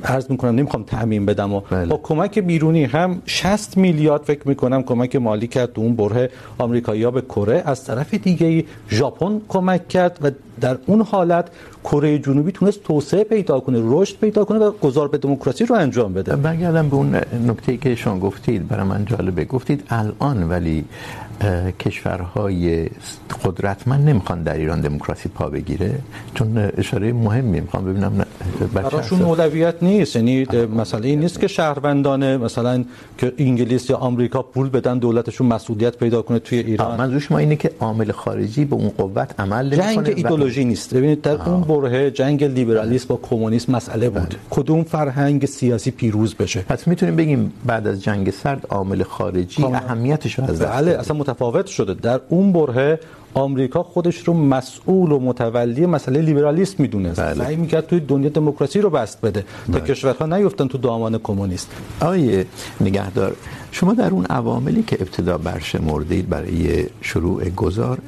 عرض میکنم نمیخوام تعمین بدم و با کمک بیرونی هم 60 میلیارد فکر میکنم کمک مالی کرد اون بره آمریکایی‌ها به کره. از طرف دیگه ژاپن کمک کرد و در اون حالت کره جنوبی تونست توسعه پیدا کنه، رشد پیدا کنه و گذار به دموکراسی رو انجام بده. برگردم به اون نکته ای که شما گفتید، برای من جالبه. گفتید الان ولی کشورهای قدرتمند نمیخوان در ایران دموکراسی پا بگیره چون اشاره مهمی میخوام ببینم براشون اولویت نیست یعنی مسئله این نیست که شهروندان مثلا که انگلیس یا آمریکا پول بدن دولتشون مسئولیت پیدا کنه توی ایران. منظور شما اینه که عامل خارجی به اون قوت عمل نمیکنه جنگ ایدئولوژی نیست. ببینید در اون بره جنگ لیبرالیسم با کمونیسم مسئله بود. کدوم فرهنگ سیاسی پیروز بشه؟ پس میتونیم بگیم بعد از جنگ سرد عامل خارجی اهمیتش رو از دست بله اصلا متفاوت شده. در اون بره آمریکا خودش رو مسئول و متولی مسئله لیبرالیسم میدونه. سعی میکرد توی دنیا دموکراسی رو بست بده. تا کشورها نیفتن تو دامان کمونیست. آیه نگهدار شما در اون عواملی که ابتدا برشمردید برای شروع گذار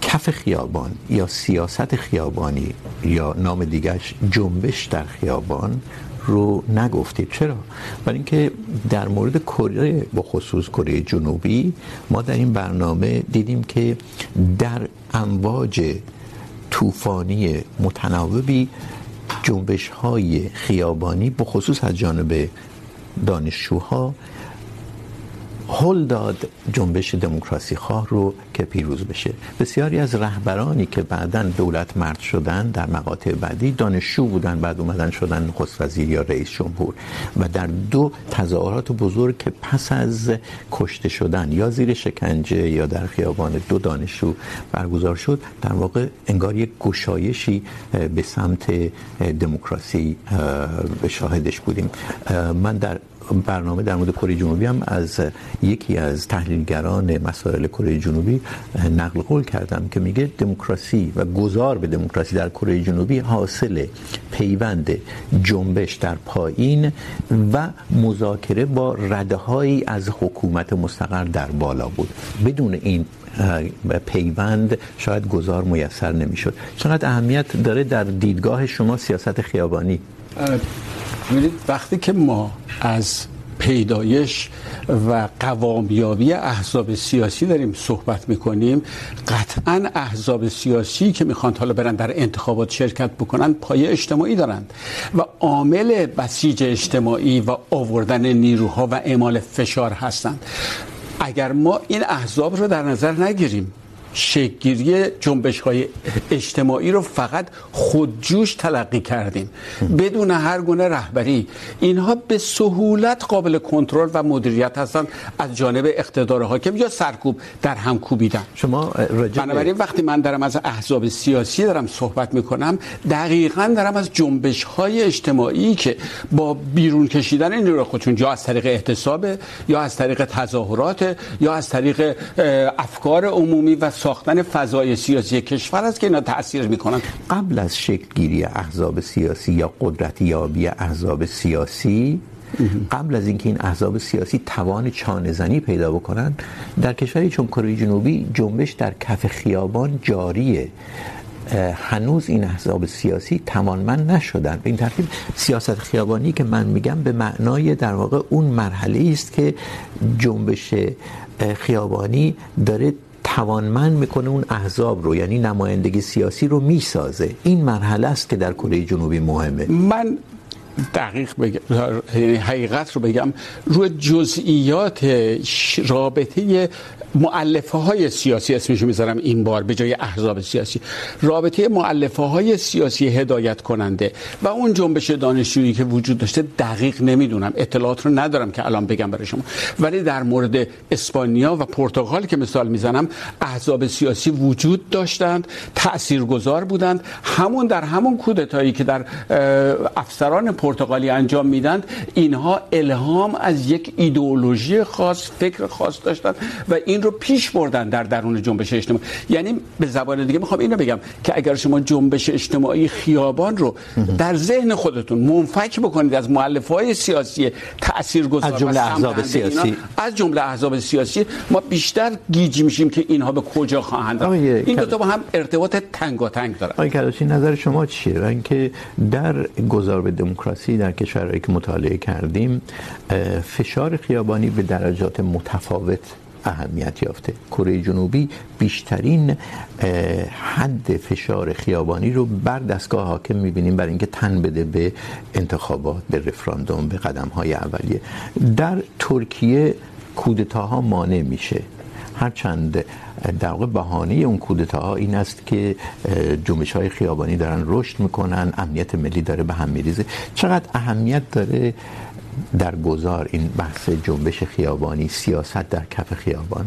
کف خیابان یا سیاست خیابانی یا نام دیگرش جنبش در خیابان رو نگفتید چرا؟ برای اینکه در مورد کره به خصوص کره جنوبی، ما در این برنامه دیدیم که در امواج طوفانی متناوبی جنبش های خیابانی به خصوص از جانب دانشجوها هل داد جنبش دموکراسی خواه رو که پیروز بشه. بسیاری از رهبرانی که بعدا دولت مرد شدن در مقاطع بعدی دانشجو بودن، بعد اومدن شدن نخست وزیر یا رئیس جمهور. و در دو تظاهرات بزرگ که پس از کشته شدن یا زیر شکنجه یا در خیابان دو دانشجو برگزار شد، در واقع انگار یک گشایشی به سمت دموکراسی شاهدش بودیم. من در برنامه در مورد کره جنوبی هم از یکی از تحلیلگران مسائل کره جنوبی نقل قول کردم که میگه دموکراسی و گذار به دموکراسی در کره جنوبی حاصل پیوند جنبش در پایین و مذاکره با ردههایی از حکومت مستقر در بالا بود. بدون این پیوند شاید گذار میسر نمیشد. چقدر اهمیت داره در دیدگاه شما سیاست خیابانی؟ ببینید، وقتی که ما از پیدایش و قوامیابی احزاب سیاسی داریم صحبت میکنیم، قطعا احزاب سیاسی که میخوان حالا برن در انتخابات شرکت بکنن، پایه اجتماعی دارند و عامل بسیج اجتماعی و آوردن نیروها و اعمال فشار هستند. اگر ما این احزاب رو در نظر نگیریم شکلگیری جنبش های اجتماعی رو فقط خودجوش تلقی کردیم. بدون هر گونه رهبری. اینها به سهولت قابل کنترل و مدیریت هستند از جانب اقتدار حاکم یا سرکوب در هم کوبیدن. شما بنابراین وقتی من دارم از احزاب سیاسی دارم صحبت میکنم دقیقا دارم از جنبش های اجتماعی که با بیرون کشیدن این رو خودشون یا از طریق احتساب یا از طریق تظاهرات یا از طریق افکار عمومی و ساختن فضای سیاسی کشور است که اینا تاثیر میکنن. قبل از شکل گیری احزاب سیاسی یا قدرت یابی احزاب سیاسی، قبل از اینکه این احزاب سیاسی توان چانه زنی پیدا بکنن، در کشوری چون کره جنوبی جنبش در کف خیابان جاریه. هنوز این احزاب سیاسی توانمند نشدن. به این ترتیب سیاست خیابانی که من میگم به معنای در واقع اون مرحله است که جنبش خیابانی داره توانمند میکنه اون احزاب رو یعنی نمایندگی سیاسی رو میسازه. این مرحله است که در کره جنوبی مهمه. من دقیق بگم یعنی حقیقت رو بگم. روی جزئیات رابطه مؤلفه های سیاسی اسمشو میذارم این بار به جای احزاب سیاسی. رابطه مؤلفه های سیاسی هدایت کننده و اون جنبش دانشجویی که وجود داشته دقیق نمیدونم. اطلاعات رو ندارم که الان بگم برای شما. ولی در مورد اسپانیا و پرتغال که مثال میزنم، احزاب سیاسی وجود داشتند تاثیرگذار بودند. همون در همون کودتایی که در افسران پرتغالی انجام میدند، اینها الهام از یک ایدئولوژی خاص، فکر خاص داشتند و این رو پیش بردن در درون جنبش اجتماعی. یعنی به زبان دیگه میخوام اینو بگم که اگر شما جنبش اجتماعی خیابان رو در ذهن خودتون منفک بکنید از مؤلفه‌های سیاسی تاثیرگذار از جمله احزاب سیاسی. از جمله احزاب سیاسی ما بیشتر گیج میشیم که اینها به کجا خواهند رفت. این دو تا با هم ارتباط تنگاتنگ دارن. آقای کلاشی نظر شما چیه؟ و اینکه در گذار به دموکراسی در کشورهایی که مطالعه کردیم فشار خیابانی به درجات متفاوت اهمیت یافته. کره جنوبی بیشترین حد فشار خیابانی رو بر دستگاه حاکم میبینیم برای اینکه تن بده به انتخابات، به رفراندوم، به قدم های اولیه. در ترکیه کودتاها مانع میشه. هرچند در واقع بهانه اون کودتاها این است که جنبش های خیابانی دارن رشد میکنن، امنیت ملی داره به هم میریزه. چقدر اهمیت داره؟ در گذار این بحث جنبش خیابانی سیاست در کف خیابان؟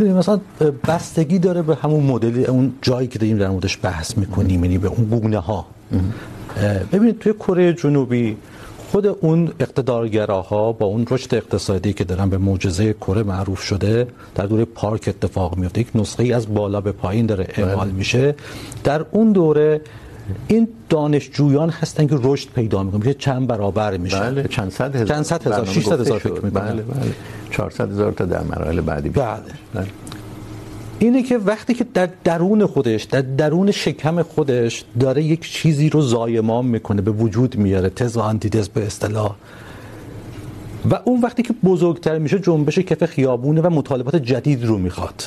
مثلا بستگی داره به همون مدل اون جایی که داریم در موردش بحث میکنیم یعنی به اون گونه ها ببینید توی کره جنوبی خود اون اقتدارگراها با اون رشد اقتصادی که دارن به معجزه کره معروف شده در دوره پارک اتفاق میفته یک نسخه ای از بالا به پایین داره اعمال میشه. در اون دوره این دانشجویان هستن که رشد پیدا میکنن. میشه چند برابر میشه. بله. چند صد هزار. چند صد هزار. 600 هزار فکر میکنم. بله بله. 400 هزار تا در مراحل بعدی بله, بله. اینه که وقتی که در درون خودش در درون شکم خودش داره یک چیزی رو زایمان میکنه به وجود میاره تز و آنتیتز به اصطلاح. و اون وقتی که بزرگتر میشه جنبش کف خیابونه و مطالبات جدید رو میخواد.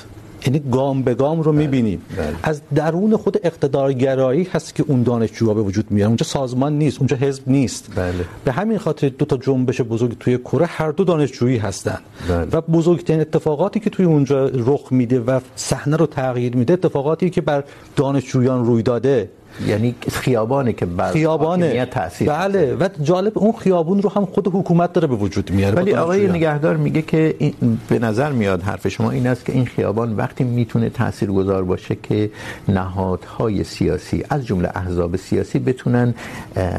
یعنی گام به گام رو میبینیم. از درون خود اقتدارگرایی هست که اون دانشجوها به وجود میاد اونجا سازمان نیست اونجا حزب نیست. بله. به همین خاطر دو تا جنبش بزرگ توی کره هر دو دانشجویی هستن. بله. و بزرگترین اتفاقاتی که توی اونجا رخ میده و صحنه رو تغییر میده اتفاقاتی که بر دانشجویان روی داده. یعنی خیابانه که بر خیابانه. تاثیر بله. و جالب اون خیابون رو هم خود حکومت داره به وجود میاره. ولی آقای نگهدار میگه که این به نظر میاد حرف شما این است که این خیابان وقتی میتونه تاثیرگذار باشه که نهادهای سیاسی از جمله احزاب سیاسی بتونن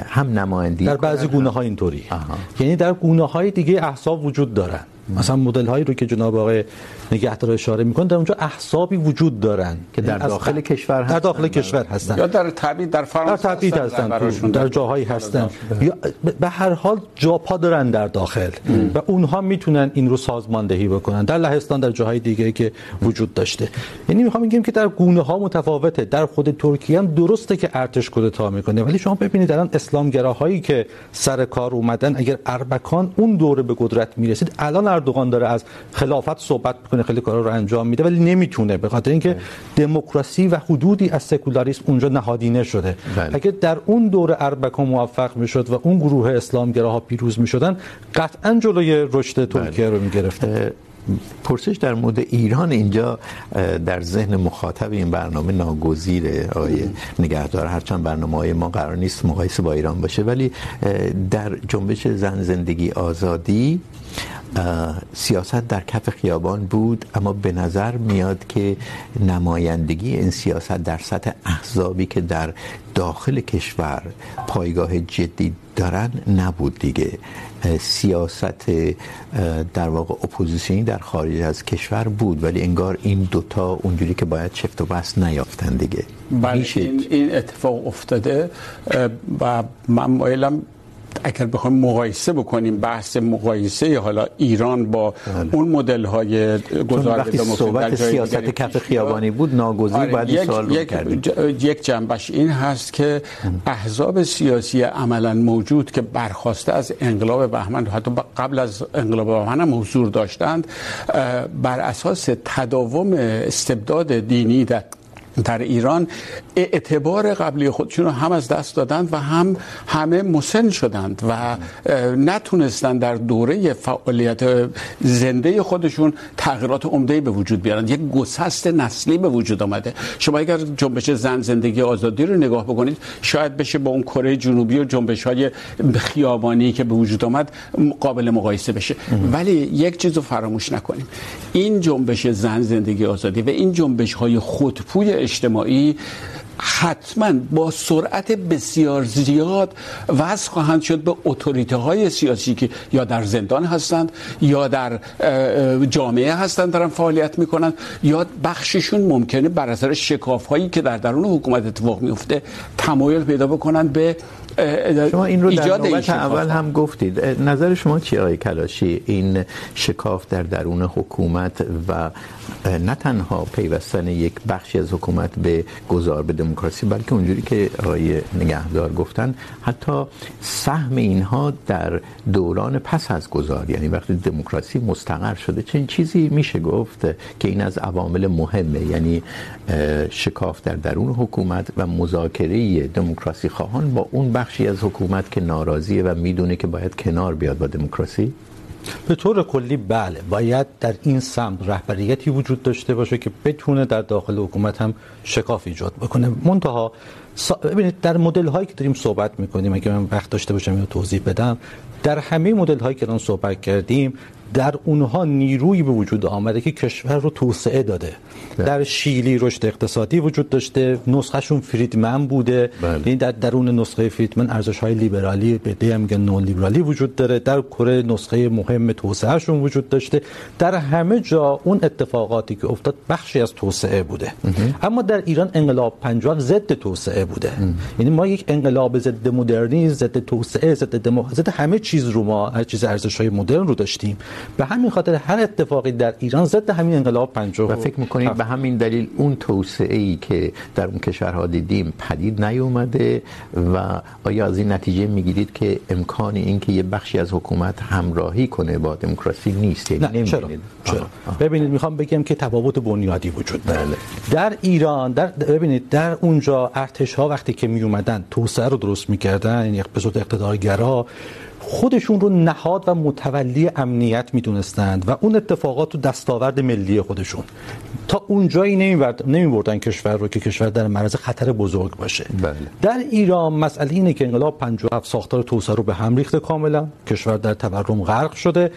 هم نمایندگی در بعضی گونه ها اینطوری. یعنی در گونه های دیگه احزاب وجود دارن. مثلا مدل هایی رو که جناب آقای نگهدار اشاره میکنن در اونجا احزابی وجود دارن که در داخل از... کشور هستن در داخل کشور هستن. یا در تبعید در فرانسه در تبعید هستن, هستن. در جاهایی هستن. یا به هر حال جا پا دارن در داخل. ام. و اونها میتونن این رو سازماندهی بکنن. در لهستان در جاهای دیگه که وجود داشته. یعنی میخوام بگم که در گونه ها متفاوته. در خود ترکیه هم درسته که ارتش کودتا میکنه. ولی شما ببینید الان اسلامگراهایی که سر کار اومدن اگر اربکان اون دوره به قدرت میرسید الان اردوغان داره از خلافت صحبت میکنه خیلی کارا رو انجام میده ولی نمیتونه به خاطر اینکه دموکراسی و حدودی از سکولاریسم اونجا نهادینه شده. بله. اگه در اون دوره اربکان موفق میشد و اون گروه اسلامگراها پیروز میشدن قطعا جلوی رشد ترکیه رو میگرفته پرسش در مورد ایران اینجا در ذهن مخاطب این برنامه ناگزیره آقای نگهدار هرچند برنامه های ما قرار نیست مقایسه با ایران باشه ولی در جنبش زن زندگی آزادی سیاست در کف خیابان بود اما به نظر میاد که نمایندگی این سیاست در سطح احزابی که در داخل کشور پایگاه جدی دارن نبود دیگه. سیاست در واقع اپوزیسیونی در خارج از کشور بود ولی انگار این دوتا اونجوری که باید چفت و بست نیافتن دیگه. بله این, این اتفاق افتاده و من مایلم اگر بخوایم مقایسه بکنیم بحث مقایسه حالا ایران با بله. اون مدل های گزارش دموکراسی صحبت سیاست کف خیابانی بود ناگزیر آره باید یک سوال یک, ج... یک جنبش این هست که احزاب سیاسی عملا موجود که برخواسته از انقلاب بهمن حتی قبل از انقلاب بهمن هم حضور داشتند بر اساس تداوم استبداد دینی در در ایران اعتبار قبلی خودشون رو هم از دست دادند و هم همه مسن شدند و نتونستند در دوره فعالیت زنده خودشون تغییرات عمده به وجود بیارن. یک گسست نسلی به وجود آمده. شما اگر جنبش زن زندگی آزادی رو نگاه بکنید شاید بشه با اون کره جنوبی و جنبش های خیابانی که به وجود آمد قابل مقایسه بشه. ولی یک چیز رو فراموش نکنیم. این جنبش زن زندگی آزادی و این جنبش های خودپوی اجتماعی حتما با سرعت بسیار زیاد وضع خواهند شد به اتوریته های سیاسی که یا در زندان هستند، یا در جامعه هستند، دارن فعالیت میکنند یا بخششون ممکنه بر اثر شکاف هایی که در درون حکومت اتفاق میفته تمایل پیدا بکنند به شما این رو در نوبت اول هم گفتید. نظر شما چی آقای کلاشی؟ این شکاف در درون حکومت و نه تنها پیوستن یک بخشی از حکومت به گذار به دموکراسی بلکه اونجوری که آقای نگهدار گفتن حتی سهم اینها در دوران پس از گذار یعنی وقتی دموکراسی مستقر شده چنین چیزی میشه گفت که این از عوامل مهمه. یعنی شکاف در درون حکومت و مذاکره دموکراسی خواهان با اون بخشی از حکومت که ناراضیه و میدونه که باید کنار بیاد با دموکراسی. به طور کلی بله، باید در این سمت رهبریتی وجود داشته باشه که بتونه در داخل حکومت هم شکاف ایجاد بکنه. منتها ببینید، در مدل هایی که داریم صحبت میکنیم، اگه من وقت داشته باشم اینو توضیح بدم، در همه مدل هایی که الان صحبت کردیم در اونها نیروی به وجود آمده که کشور رو توسعه داده بله. در شیلی رشد اقتصادی وجود داشته نسخهشون فریدمن بوده بله. یعنی در درون نسخه فریدمن ارزش های لیبرالی به دی هم میگن نو لیبرالی وجود داره در کره نسخه مهم توسعهشون وجود داشته در همه جا اون اتفاقاتی که افتاد بخشی از توسعه بوده اه. اما در ایران انقلاب 50 ضد توسعه بوده اه. یعنی ما یک انقلاب ضد مدرنیسم ضد توسعه ضد دموکراسی همه چیز رو ما هر چیز ارزش های مدرن رو داشتیم به همین خاطر هر اتفاقی در ایران ضد همین انقلاب 50 و فکر میکنید به همین دلیل اون توسعه ای که در اون کشورها دیدیم پدید نیومده و آیا از این نتیجه میگیرید که امکان این که یه بخشی از حکومت همراهی کنه با دموکراسی نیست؟ یعنی نمیبینید چرا؟ ببینید میخوام بگم که تفاوت بنیادی وجود داره. در ایران در ببینید در اونجا ارتش ها وقتی که می اومدن توسعه رو درست میکردن یعنی به صورت اقتدارگرا خودشون رو نهاد و متولی امنیت میدونستند و اون اتفاقات رو دستاورد ملی خودشون. تا اونجایی نمیبردن کشور رو که کشور در معرض خطر بزرگ باشه. بله. در ایران مسئله اینه که انقلاب 57 ساختار توسعه رو به هم ریخته کاملا. کشور در تورم غرق شده.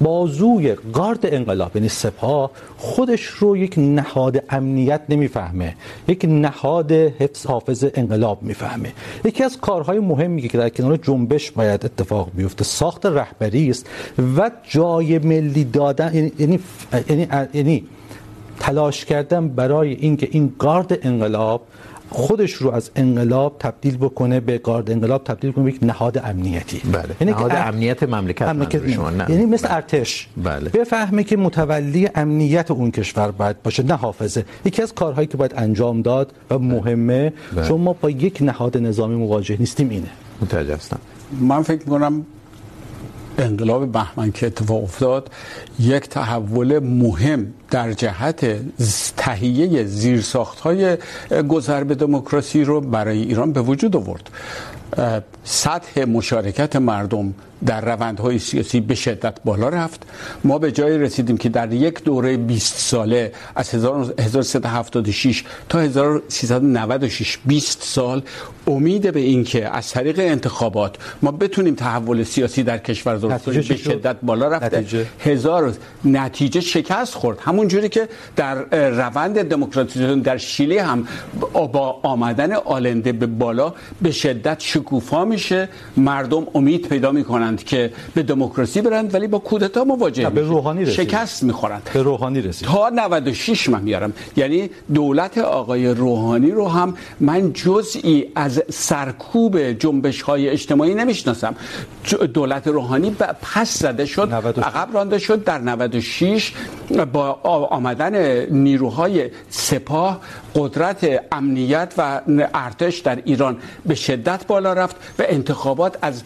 بازوی گارد انقلاب یعنی سپاه خودش رو یک نهاد امنیت نمیفهمه. یک نهاد حفظ حافظ انقلاب میفهمه. یکی از کارهای مهمی که در کنار جنبش باید اتفاق بیفته ساخت رهبری است و جای ملی دادن یعنی یعنی یعنی, یعنی تلاش کردن برای اینکه این گارد انقلاب خودش رو از انقلاب تبدیل بکنه به گارد انقلاب تبدیل کنه به یک نهاد امنیتی. بله. یعنی نهاد ار... امنیت مملکت امنیت شما نه. یعنی مثل ارتش. بله. بفهمه که متولی امنیت اون کشور باید باشه نه حافظه. یکی از کارهایی که باید انجام داد و مهمه بله. چون ما با یک نهاد نظامی مواجه نیستیم اینه. متوجه هستم. من فکر می‌کنم انقلاب بهمن که اتفاق افتاد یک تحول مهم در جهت تهیه زیرساخت‌های گذر به دموکراسی رو برای ایران به وجود آورد. سطح مشارکت مردم در روندهای سیاسی به شدت بالا رفت. ما به جایی رسیدیم که در یک دوره 20 ساله از 1376 تا 1396 20 سال امید به این که از طریق انتخابات ما بتونیم تحول سیاسی در کشور رو به شدت بالا رفته. نتیجه. هزار نتیجه شکست خورد. همون جوری که در روند دموکراتیزاسیون در شیلی هم با آمدن آلنده به بالا به شدت شکوفا میشه. مردم امید پیدا میکنن میکنند که به دموکراسی برند ولی با کودتا مواجه به روحانی رسید. شکست میخورند. به روحانی رسید تا 96 من میارم. یعنی دولت آقای روحانی رو هم من جزئی از سرکوب جنبش های اجتماعی نمیشناسم. دولت روحانی پس زده شد عقب رانده شد در 96 با آمدن نیروهای سپاه قدرت امنیت و ارتش در ایران به شدت بالا رفت و انتخابات از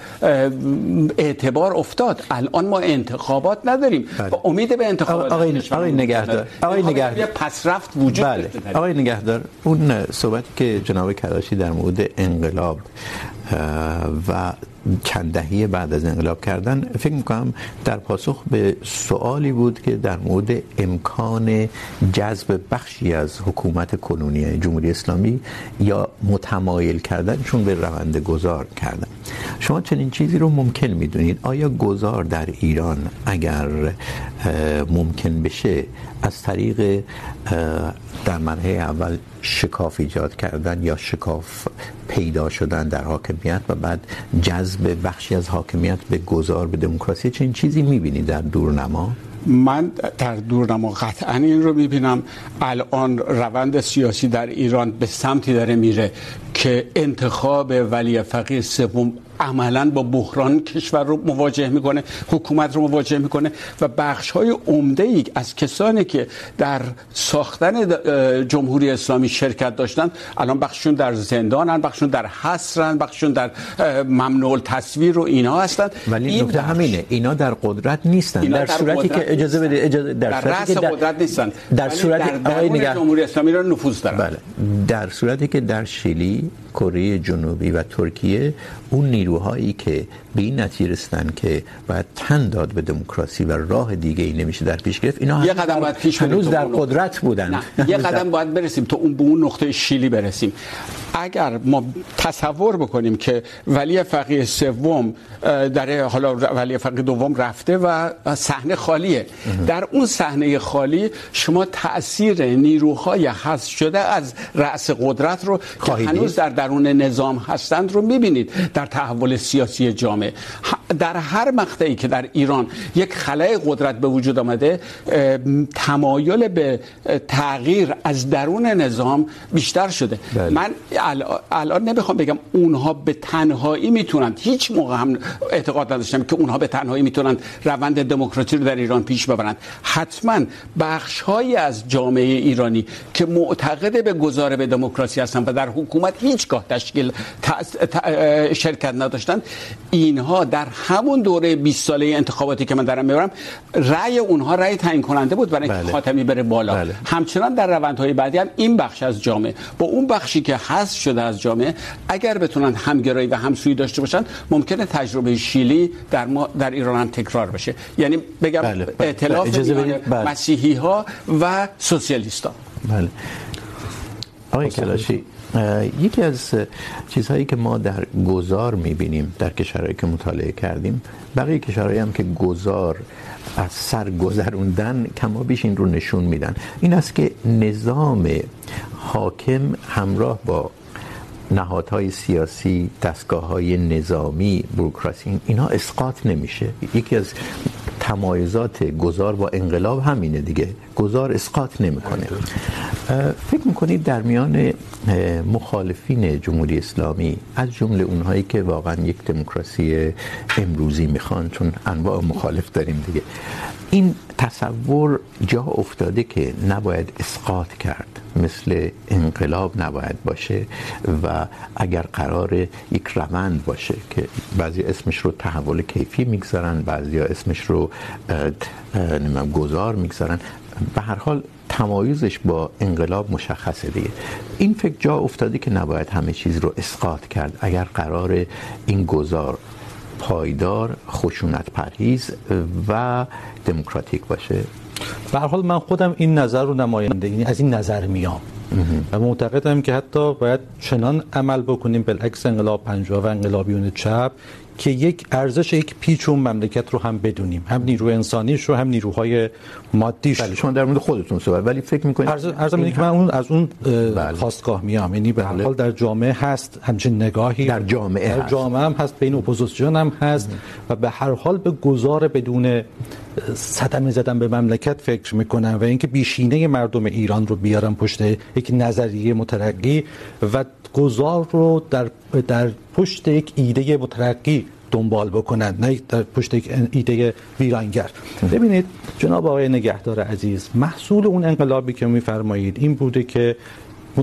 اعتبار افتاد. الان ما انتخابات نداریم. با امید به انتخابات آقای آقای نگهدار. آقای نگهدار. پس رفت وجود بله. آقای نگهدار اون صحبتی که جناب کلاشی در مورد انقلاب و چند دهه بعد از انقلاب کردن، فکر میکنم در پاسخ به سوالی بود که در مورد امکان جذب بخشی از حکومت کنونی جمهوری اسلامی یا متمایل کردنشون به روند گذار کردن. شما چنین چیزی رو ممکن میدونید؟ آیا گذار در ایران اگر ممکن بشه از طریق در مرحله اول شکاف ایجاد کردن یا شکاف پیدا شدن در حاکمیت و بعد جذب به بخشی از حاکمیت به گذار به دموکراسی چنین چیزی میبینی در دورنما؟ من در دورنما قطعا این رو میبینم. الان روند سیاسی در ایران به سمتی داره میره که انتخاب ولی فقیه سوم عملا با بحران کشور رو مواجه میکنه حکومت رو مواجه میکنه و بخش های عمده ای از کسانی که در ساختن جمهوری اسلامی شرکت داشتن الان بخششون در زندانن بخششون در حصرن بخششون در ممنوع تصویر و اینها هستن. ولی نکته همینه اینا در قدرت نیستن در, در صورتی که اجازه بده اجازه در, در صورتی که قدرت نیستن. در صورتی که آقای نگاه جمهوری اسلامی رو نفوذ دارن. بله. در صورتی که در شیلی کره جنوبی و ترکیه اون نیروهایی که به این نتیجه رسیدن که باید تن داد به دموکراسی و راه دیگه ای نمیشه در پیش گرفت اینا یه قدم باید پیش هنوز در قدرت بودن. یه قدم باید برسیم تا اون به اون نقطه شیلی برسیم. اگر ما تصور بکنیم که ولی فقیه سوم در حالا ولی فقیه دوم رفته و صحنه خالیه. در اون صحنه خالی شما تاثیر نیروهای حذف شده از رأس قدرت رو که هنوز در درون نظام هستند رو میبینید. در تحول سیاسی جامعه. در هر مقطعی که در ایران یک خلای قدرت به وجود آمده تمایل به تغییر از درون نظام بیشتر شده. بله. من الان نمیخوام بگم اونها به تنهایی میتونند هیچ موقع هم اعتقاد نداشتم که اونها به تنهایی میتونند روند دموکراسی رو در ایران پیش ببرند. حتما بخشهایی از جامعه ایرانی که معتقد به گذار به دموکراسی هستند و در حکومت هیچگاه تشکیل شرکت نداشتند اینها در همون دوره 20 ساله انتخاباتی که من دارم میبرم رأی اونها رأی تعیین کننده بود برای اینکه خاتمی بره بالا بله. همچنان در روندهای بعدی هم این بخش از جامعه با اون بخشی که حذف شده از جامعه اگر بتونن همگرایی و همسویی داشته باشن ممکنه تجربه شیلی در ما در ایران هم تکرار بشه یعنی بگم بله. بله. ائتلاف بله. مسیحی ها و سوسیالیست ها بله آقای کلاشی یکی از چیزهایی که ما در گذار میبینیم، در کشورهایی که مطالعه کردیم، بقیه کشورهایی هم که گذار از سر گذروندن کما بیش این رو نشون میدن. این است که نظام حاکم همراه با نهادهای سیاسی، دستگاههای نظامی، بروکراسی اینها اسقاط نمیشه. یکی از تمایزات گذار با انقلاب همینه دیگه. گذار اسقاط نمیکنه. فکر میکنید در میان مخالفین جمهوری اسلامی، از جمله اونهایی که واقعا یک دموکراسی امروزی میخوان، چون انواع مخالف داریم دیگه، این تصور جا افتاده که نباید اسقاط کرد. مثل انقلاب نباید باشه و اگر قرار یک روند باشه که بعضی اسمش رو تحول کیفی میگذارن، بعضی اسمش رو گذار میگذارن. به هر حال تمایزش با انقلاب مشخصه دیگه. این فکر جا افتاده که نباید همه چیز رو اسقاط کرد. اگر قرار این گذار پایدار، خشونت پرهیز و دموکراتیک باشه. به هر حال من خودم این نظر رو نماینده یعنی از این نظر میام. و معتقدم که حتی باید چنان عمل بکنیم بالعکس انقلاب 50 و انقلابیون چپ که یک ارزش یک پیچ اون مملکت رو هم بدونیم. هم نیروی انسانیش رو هم نیروهای مادیش. بله شما در مورد خودتون صحبت ولی فکر می‌کنید ارزم اینه که من اون از اون بله. خواستگاه میام. یعنی به هر حال در جامعه هست همچین نگاهی. در جامعه در جامعه هم هست بین اپوزیسیون هم هست و به هر حال به گذار بدون صدمه زدن به مملکت فکر میکنن و اینکه بیشینه مردم ایران رو بیارن پشت یک نظریه مترقی و گذار رو در در پشت یک ایده مترقی دنبال بکنن، نه در پشت یک ایده ویرانگر. ببینید، جناب آقای نگهدار عزیز، محصول اون انقلابی که میفرمایید این بوده که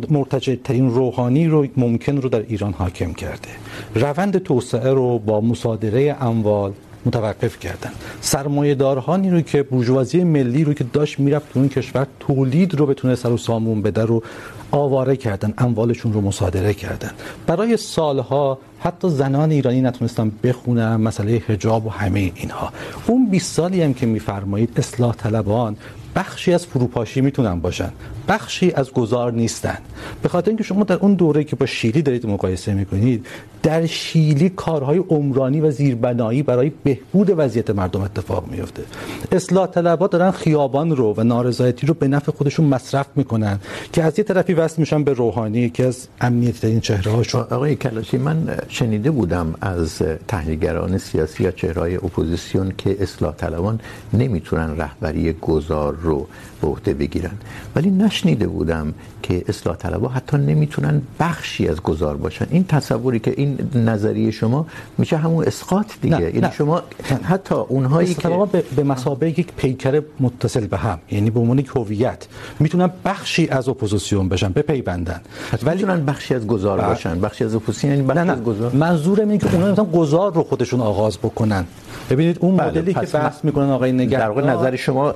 مرتجع ترین روحانی رو ممکن رو در ایران حاکم کرده. روند توسعه رو با مصادره اموال متوقف کردن. سرمایه دارهانی رو که بورژوازی ملی رو که داشت میرفت تو اون کشور، تولید رو بتونه سر و سامون بده رو آواره کردن، اموالشون رو مصادره کردن. برای سالها حتی زنان ایرانی نتونستن بخونن مسئله حجاب و همه اینها. اون 20 سالی هم که میفرمایید اصلاح طلبان بخشی از فروپاشی میتونن باشن. بخشی از گذار نیستن. به خاطر اینکه شما در اون دوره که با شیلی دارید مقایسه میکنید در شیلی کارهای عمرانی و زیربنایی برای بهبود وضعیت مردم اتفاق میفته اصلاح طلبها دارن خیابان رو و نارضایتی رو به نفع خودشون مصرف میکنن که از یه طرفی وصل میشن به روحانی که از امنیتی ترین چهره هاشون آقای کلاشی، من شنیده بودم از تحلیلگران سیاسی یا چهرهای اپوزیسیون که اصلاح طلبان نمیتونن رهبری گذار رو به عهده بگیرن. ولی نشنیده بودم که اصلاح طلبها حتی نمیتونن بخشی از گذار باشن. این تصوری که این نظریه شما میشه همون اسقاط دیگه. یعنی شما حتی اونهایی که به, به مسابقه یک پیکر متصل به هم یعنی به عنوان یک هویت میتونن بخشی از اپوزیسیون بشن بپیوندن. ولی میتونن بخشی از گذار باشن. بخشی از اپوزیسیون یعنی بخشی از گذار منظورم اینه که اونها مثلا گذار رو خودشون آغاز بکنن. ببینید اون مدلی که بحث میکنن آقای نگهدار در واقع نظر شما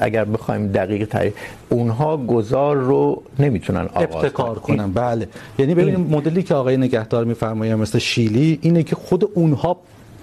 اگر بخوایم دقیق تعریف اونها گذار رو نمیتونن آغاز ابتکار کنن. بله. یعنی ببینید مدلی که آقای نگهدار میفرمایند مثل شیلی اینه که خود اونها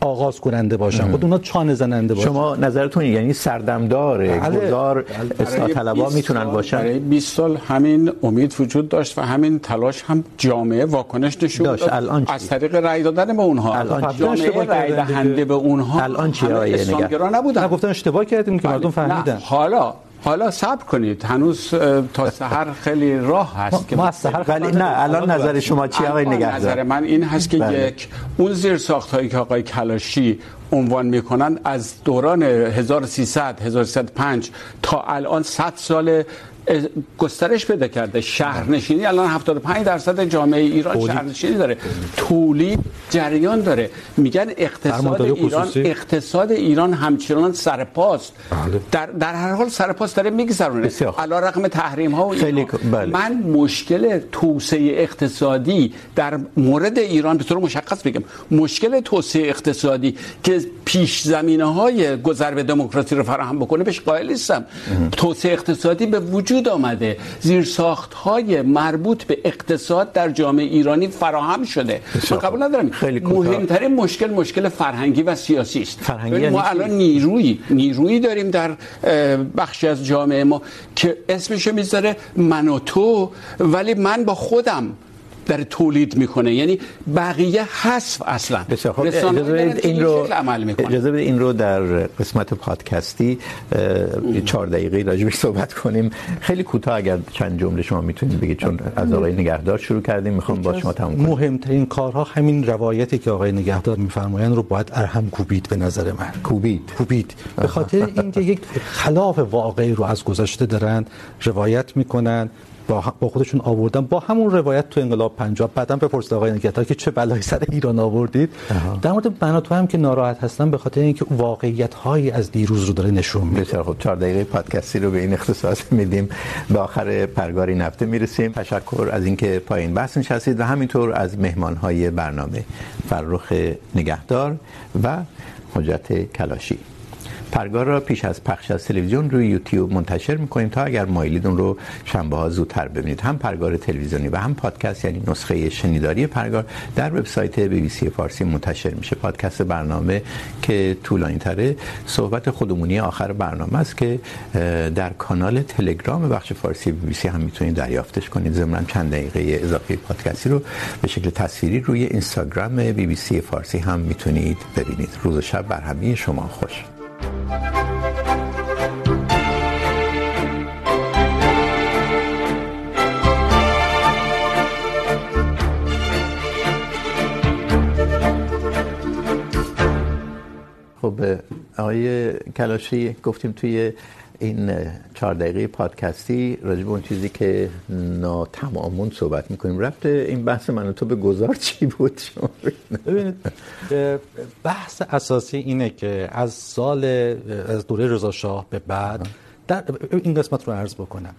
آغاز کننده باشن خود اونها چانه زننده باشن. شما نظرتون یعنی سردمدار گذار اصلاح طلبا میتونن باشن؟ برای 20 سال همین امید وجود داشت و همین تلاش هم جامعه واکنش نشون داشت. الان از طریق رای دادن به اونها. الان جامعه رای دهنده به اونها. الان چی؟ آیه نگه. نبودن. گفتن اشتباه کردیم که مردم فهمیدن. حالا حالا صبر کنید. هنوز تا سحر خیلی راه هست که ما سحر ولی نه الان نظر شما چی؟ آقای نگهدار. نظر من این هست که بله. یک اون زیر ساخت هایی که آقای کلاشی عنوان میکنن از دوران 1300 1305 تا الان 100 سال گسترش پیدا کرده. شهرنشینی الان 75 درصد جامعه ایران بودی. شهرنشینی داره. تولید جریان داره. میگن اقتصاد ایران خصوصی. اقتصاد ایران همچنان سرپاست. در در هر حال سرپاست داره میگذرونه. علی رغم تحریم ها و خیلی بله. من مشکل توسعه اقتصادی در مورد ایران به طور مشخص بگم مشکل توسعه اقتصادی که پیش زمینه های گذر به دموکراسی رو فراهم بکنه بهش قائل نیستم. توسعه اقتصادی به وجود وجود آمده. زیر ساخت های مربوط به اقتصاد در جامعه ایرانی فراهم شده. من قبول ندارم. مهمترین مشکل مشکل فرهنگی و سیاسی است. ما الان نیرویی نیرویی داریم در بخشی از جامعه ما که اسمش میذاره من و تو ولی من با خودم داره تولید میکنه. یعنی بقیه حذف اصلا. بسیار خب اجازه بدید این رو اجازه بدید این رو در قسمت پادکستی 4 دقیقه راجع بهش صحبت کنیم. خیلی کوتاه اگر چند جمله شما میتونید بگید چون از آقای نگهدار شروع کردیم. میخوام با شما تموم کنم. مهمترین کارها همین روایتی که آقای نگهدار میفرمایند رو باید ارهم کوبید به نظر من. کوبید. کوبید. به خاطر اینکه یک خلاف واقعی رو از گذشته دارن روایت میکنن با خودشون آوردن. با همون روایت تو انقلاب 50 بعدم بپرسید آقای نگهدار که چه بلایی سر ایران آوردید. در مورد بناتو هم که ناراحت هستن به خاطر اینکه واقعیت هایی از دیروز رو داره نشون میده. بسیار خوب. 4 دقیقه پادکستی رو به این اختصاص میدیم. به آخر پرگاری نفته میرسیم. تشکر از اینکه پایین بحث نشستید و همینطور از مهمان های برنامه فرخ نگهدار و حجت کلاشی. پرگار را پیش از پخش از تلویزیون روی یوتیوب منتشر میکنیم تا اگر مایلید اون رو شنبه ها زودتر ببینید. هم پرگار تلویزیونی و هم پادکست یعنی نسخه شنیداری پرگار در وبسایت بی بی سی فارسی منتشر میشه. پادکست برنامه که طولانی تره صحبت خودمونی آخر برنامه است که در کانال تلگرام بخش فارسی بی بی سی هم میتونید دریافتش کنید. ضمن چند دقیقه اضافه پادکستی رو به شکل تصویری روی اینستاگرام بی بی سی فارسی هم میتونید ببینید. روز و شب بر همه شما خوش. خب آقای کلاشی گفتیم توی این چهار دقیقه پادکستی راجع به اون چیزی که ناتمامون صحبت میکنیم. رفت این بحث من و تو به گذار چی بود شما؟ ببینید بحث اساسی اینه که از سال از دوره رضا شاه به بعد در این قسمت رو عرض بکنم.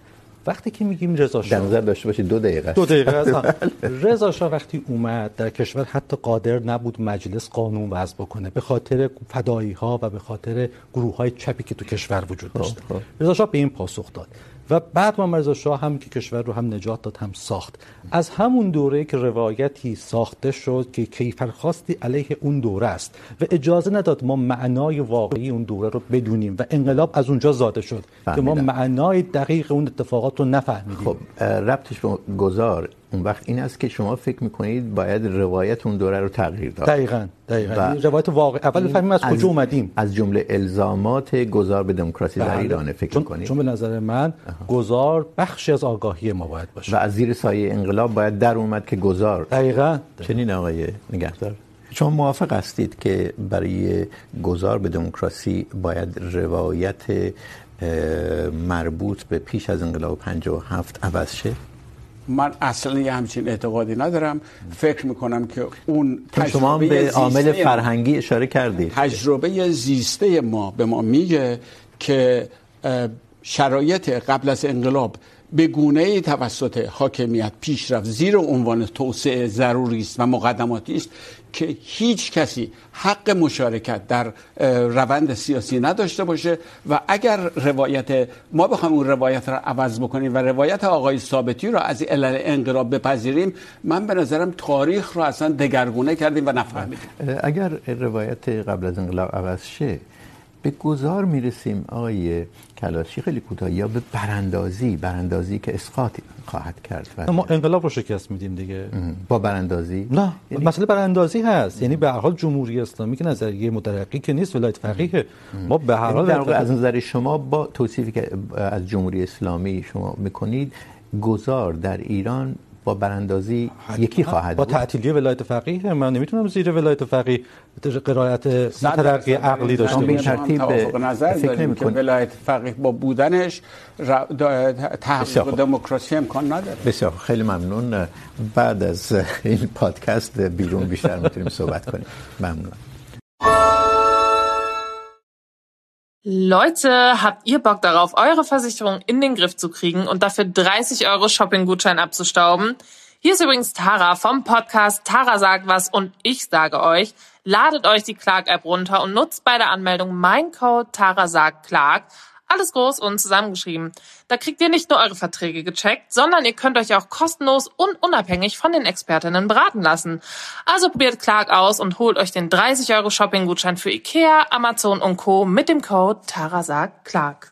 وقتی که میگیم رضا شاه در نظر داشته باشید دو دقیقه دو دقیقه رضا شاه وقتی اومد در کشور حتی قادر نبود مجلس قانون وضع بکنه به خاطر فدایی ها و به خاطر گروه های چپی که تو کشور وجود داشت رضا شاه به این پاسخ داد. و بعد رضا شاه هم که کشور رو هم نجات داد هم ساخت. از همون دوره که روایتی ساخته شد که کیفرخواستی علیه اون دوره است و اجازه نداد ما معنای واقعی اون دوره رو بدونیم و انقلاب از اونجا زاده شد فهمیدم. که ما معنای دقیق اون اتفاقات رو نفهمیدیم. خب ربطش به گذار. اون وقت این است که شما فکر میکنید باید روایت اون دوره رو تغییر داد. دقیقاً دقیقاً. روایت واقع اول بفهمیم از کجا اومدیم. از جمله الزامات گذار به دموکراسی در ایران فکر میکنید؟ چون به نظر من گذار بخشی از آگاهی ما باید باشه. و از زیر سایه انقلاب باید در اومد که گذار دقیقاً. چنین آقای نگهدار. شما موافق هستید که برای گذار به دموکراسی باید روایت مربوط به پیش از انقلاب 57 عوض شه؟ من اصلا یه همچین اعتقادی ندارم. فکر میکنم که اون شما به عامل فرهنگی اشاره کردید. تجربه زیسته ما به ما میگه که شرایط قبل از انقلاب به گونه توسط حاکمیت پیش رفت، زیر عنوان توسعه ضروری است و مقدماتی است که هیچ کسی حق مشارکت در روند سیاسی نداشته باشه و اگر روایت، ما بخوایم اون روایت را عوض بکنیم و روایت آقای ثابتی را از علل انقلاب بپذیریم، من به نظرم تاریخ رو اصلا دگرگونه کردیم و نفهمیدیم. اگر روایت قبل از انقلاب عوض شه به گذار میرسیم آقای کلاشی خیلی کوتاه یا به براندازی براندازی که اسقاط خواهد کرد. ما انقلاب رو شکست میدیم دیگه. با براندازی؟ نه یعنی... مسئله براندازی هست. یعنی به هر حال جمهوری اسلامی که نظریه مترقی که نیست ولایت فقیه. ما به هر حال در از نظر شما با توصیفی که از جمهوری اسلامی شما میکنید گذار در ایران با براندازی یکی خواهد با تعطیلی ولایت فقیه من نمیتونم زیر ولایت فقیه قرائت مترقی عقلی داشته باشم. ترتیب توافق نظر داریم که ولایت فقیه با بودنش تحقق دموکراسی امکان نداره. بسیار خیلی ممنون. بعد از این پادکست بیرون بیشتر میتونیم صحبت کنیم. ممنون. Leute, habt ihr Bock darauf, eure Versicherung in den Griff zu kriegen und dafür 30 Euro Shopping-Gutschein abzustauben? Hier ist übrigens Tara vom Podcast Tara sagt was und ich sage euch, ladet euch die Clark-App runter und nutzt bei der Anmeldung mein Code Tara sagt Clark زنڈوسنس اون انگیٹن بگارنس کھلا آؤن shopping گرچھن پھیا اما سو اونکھو متمھا زا کھلاک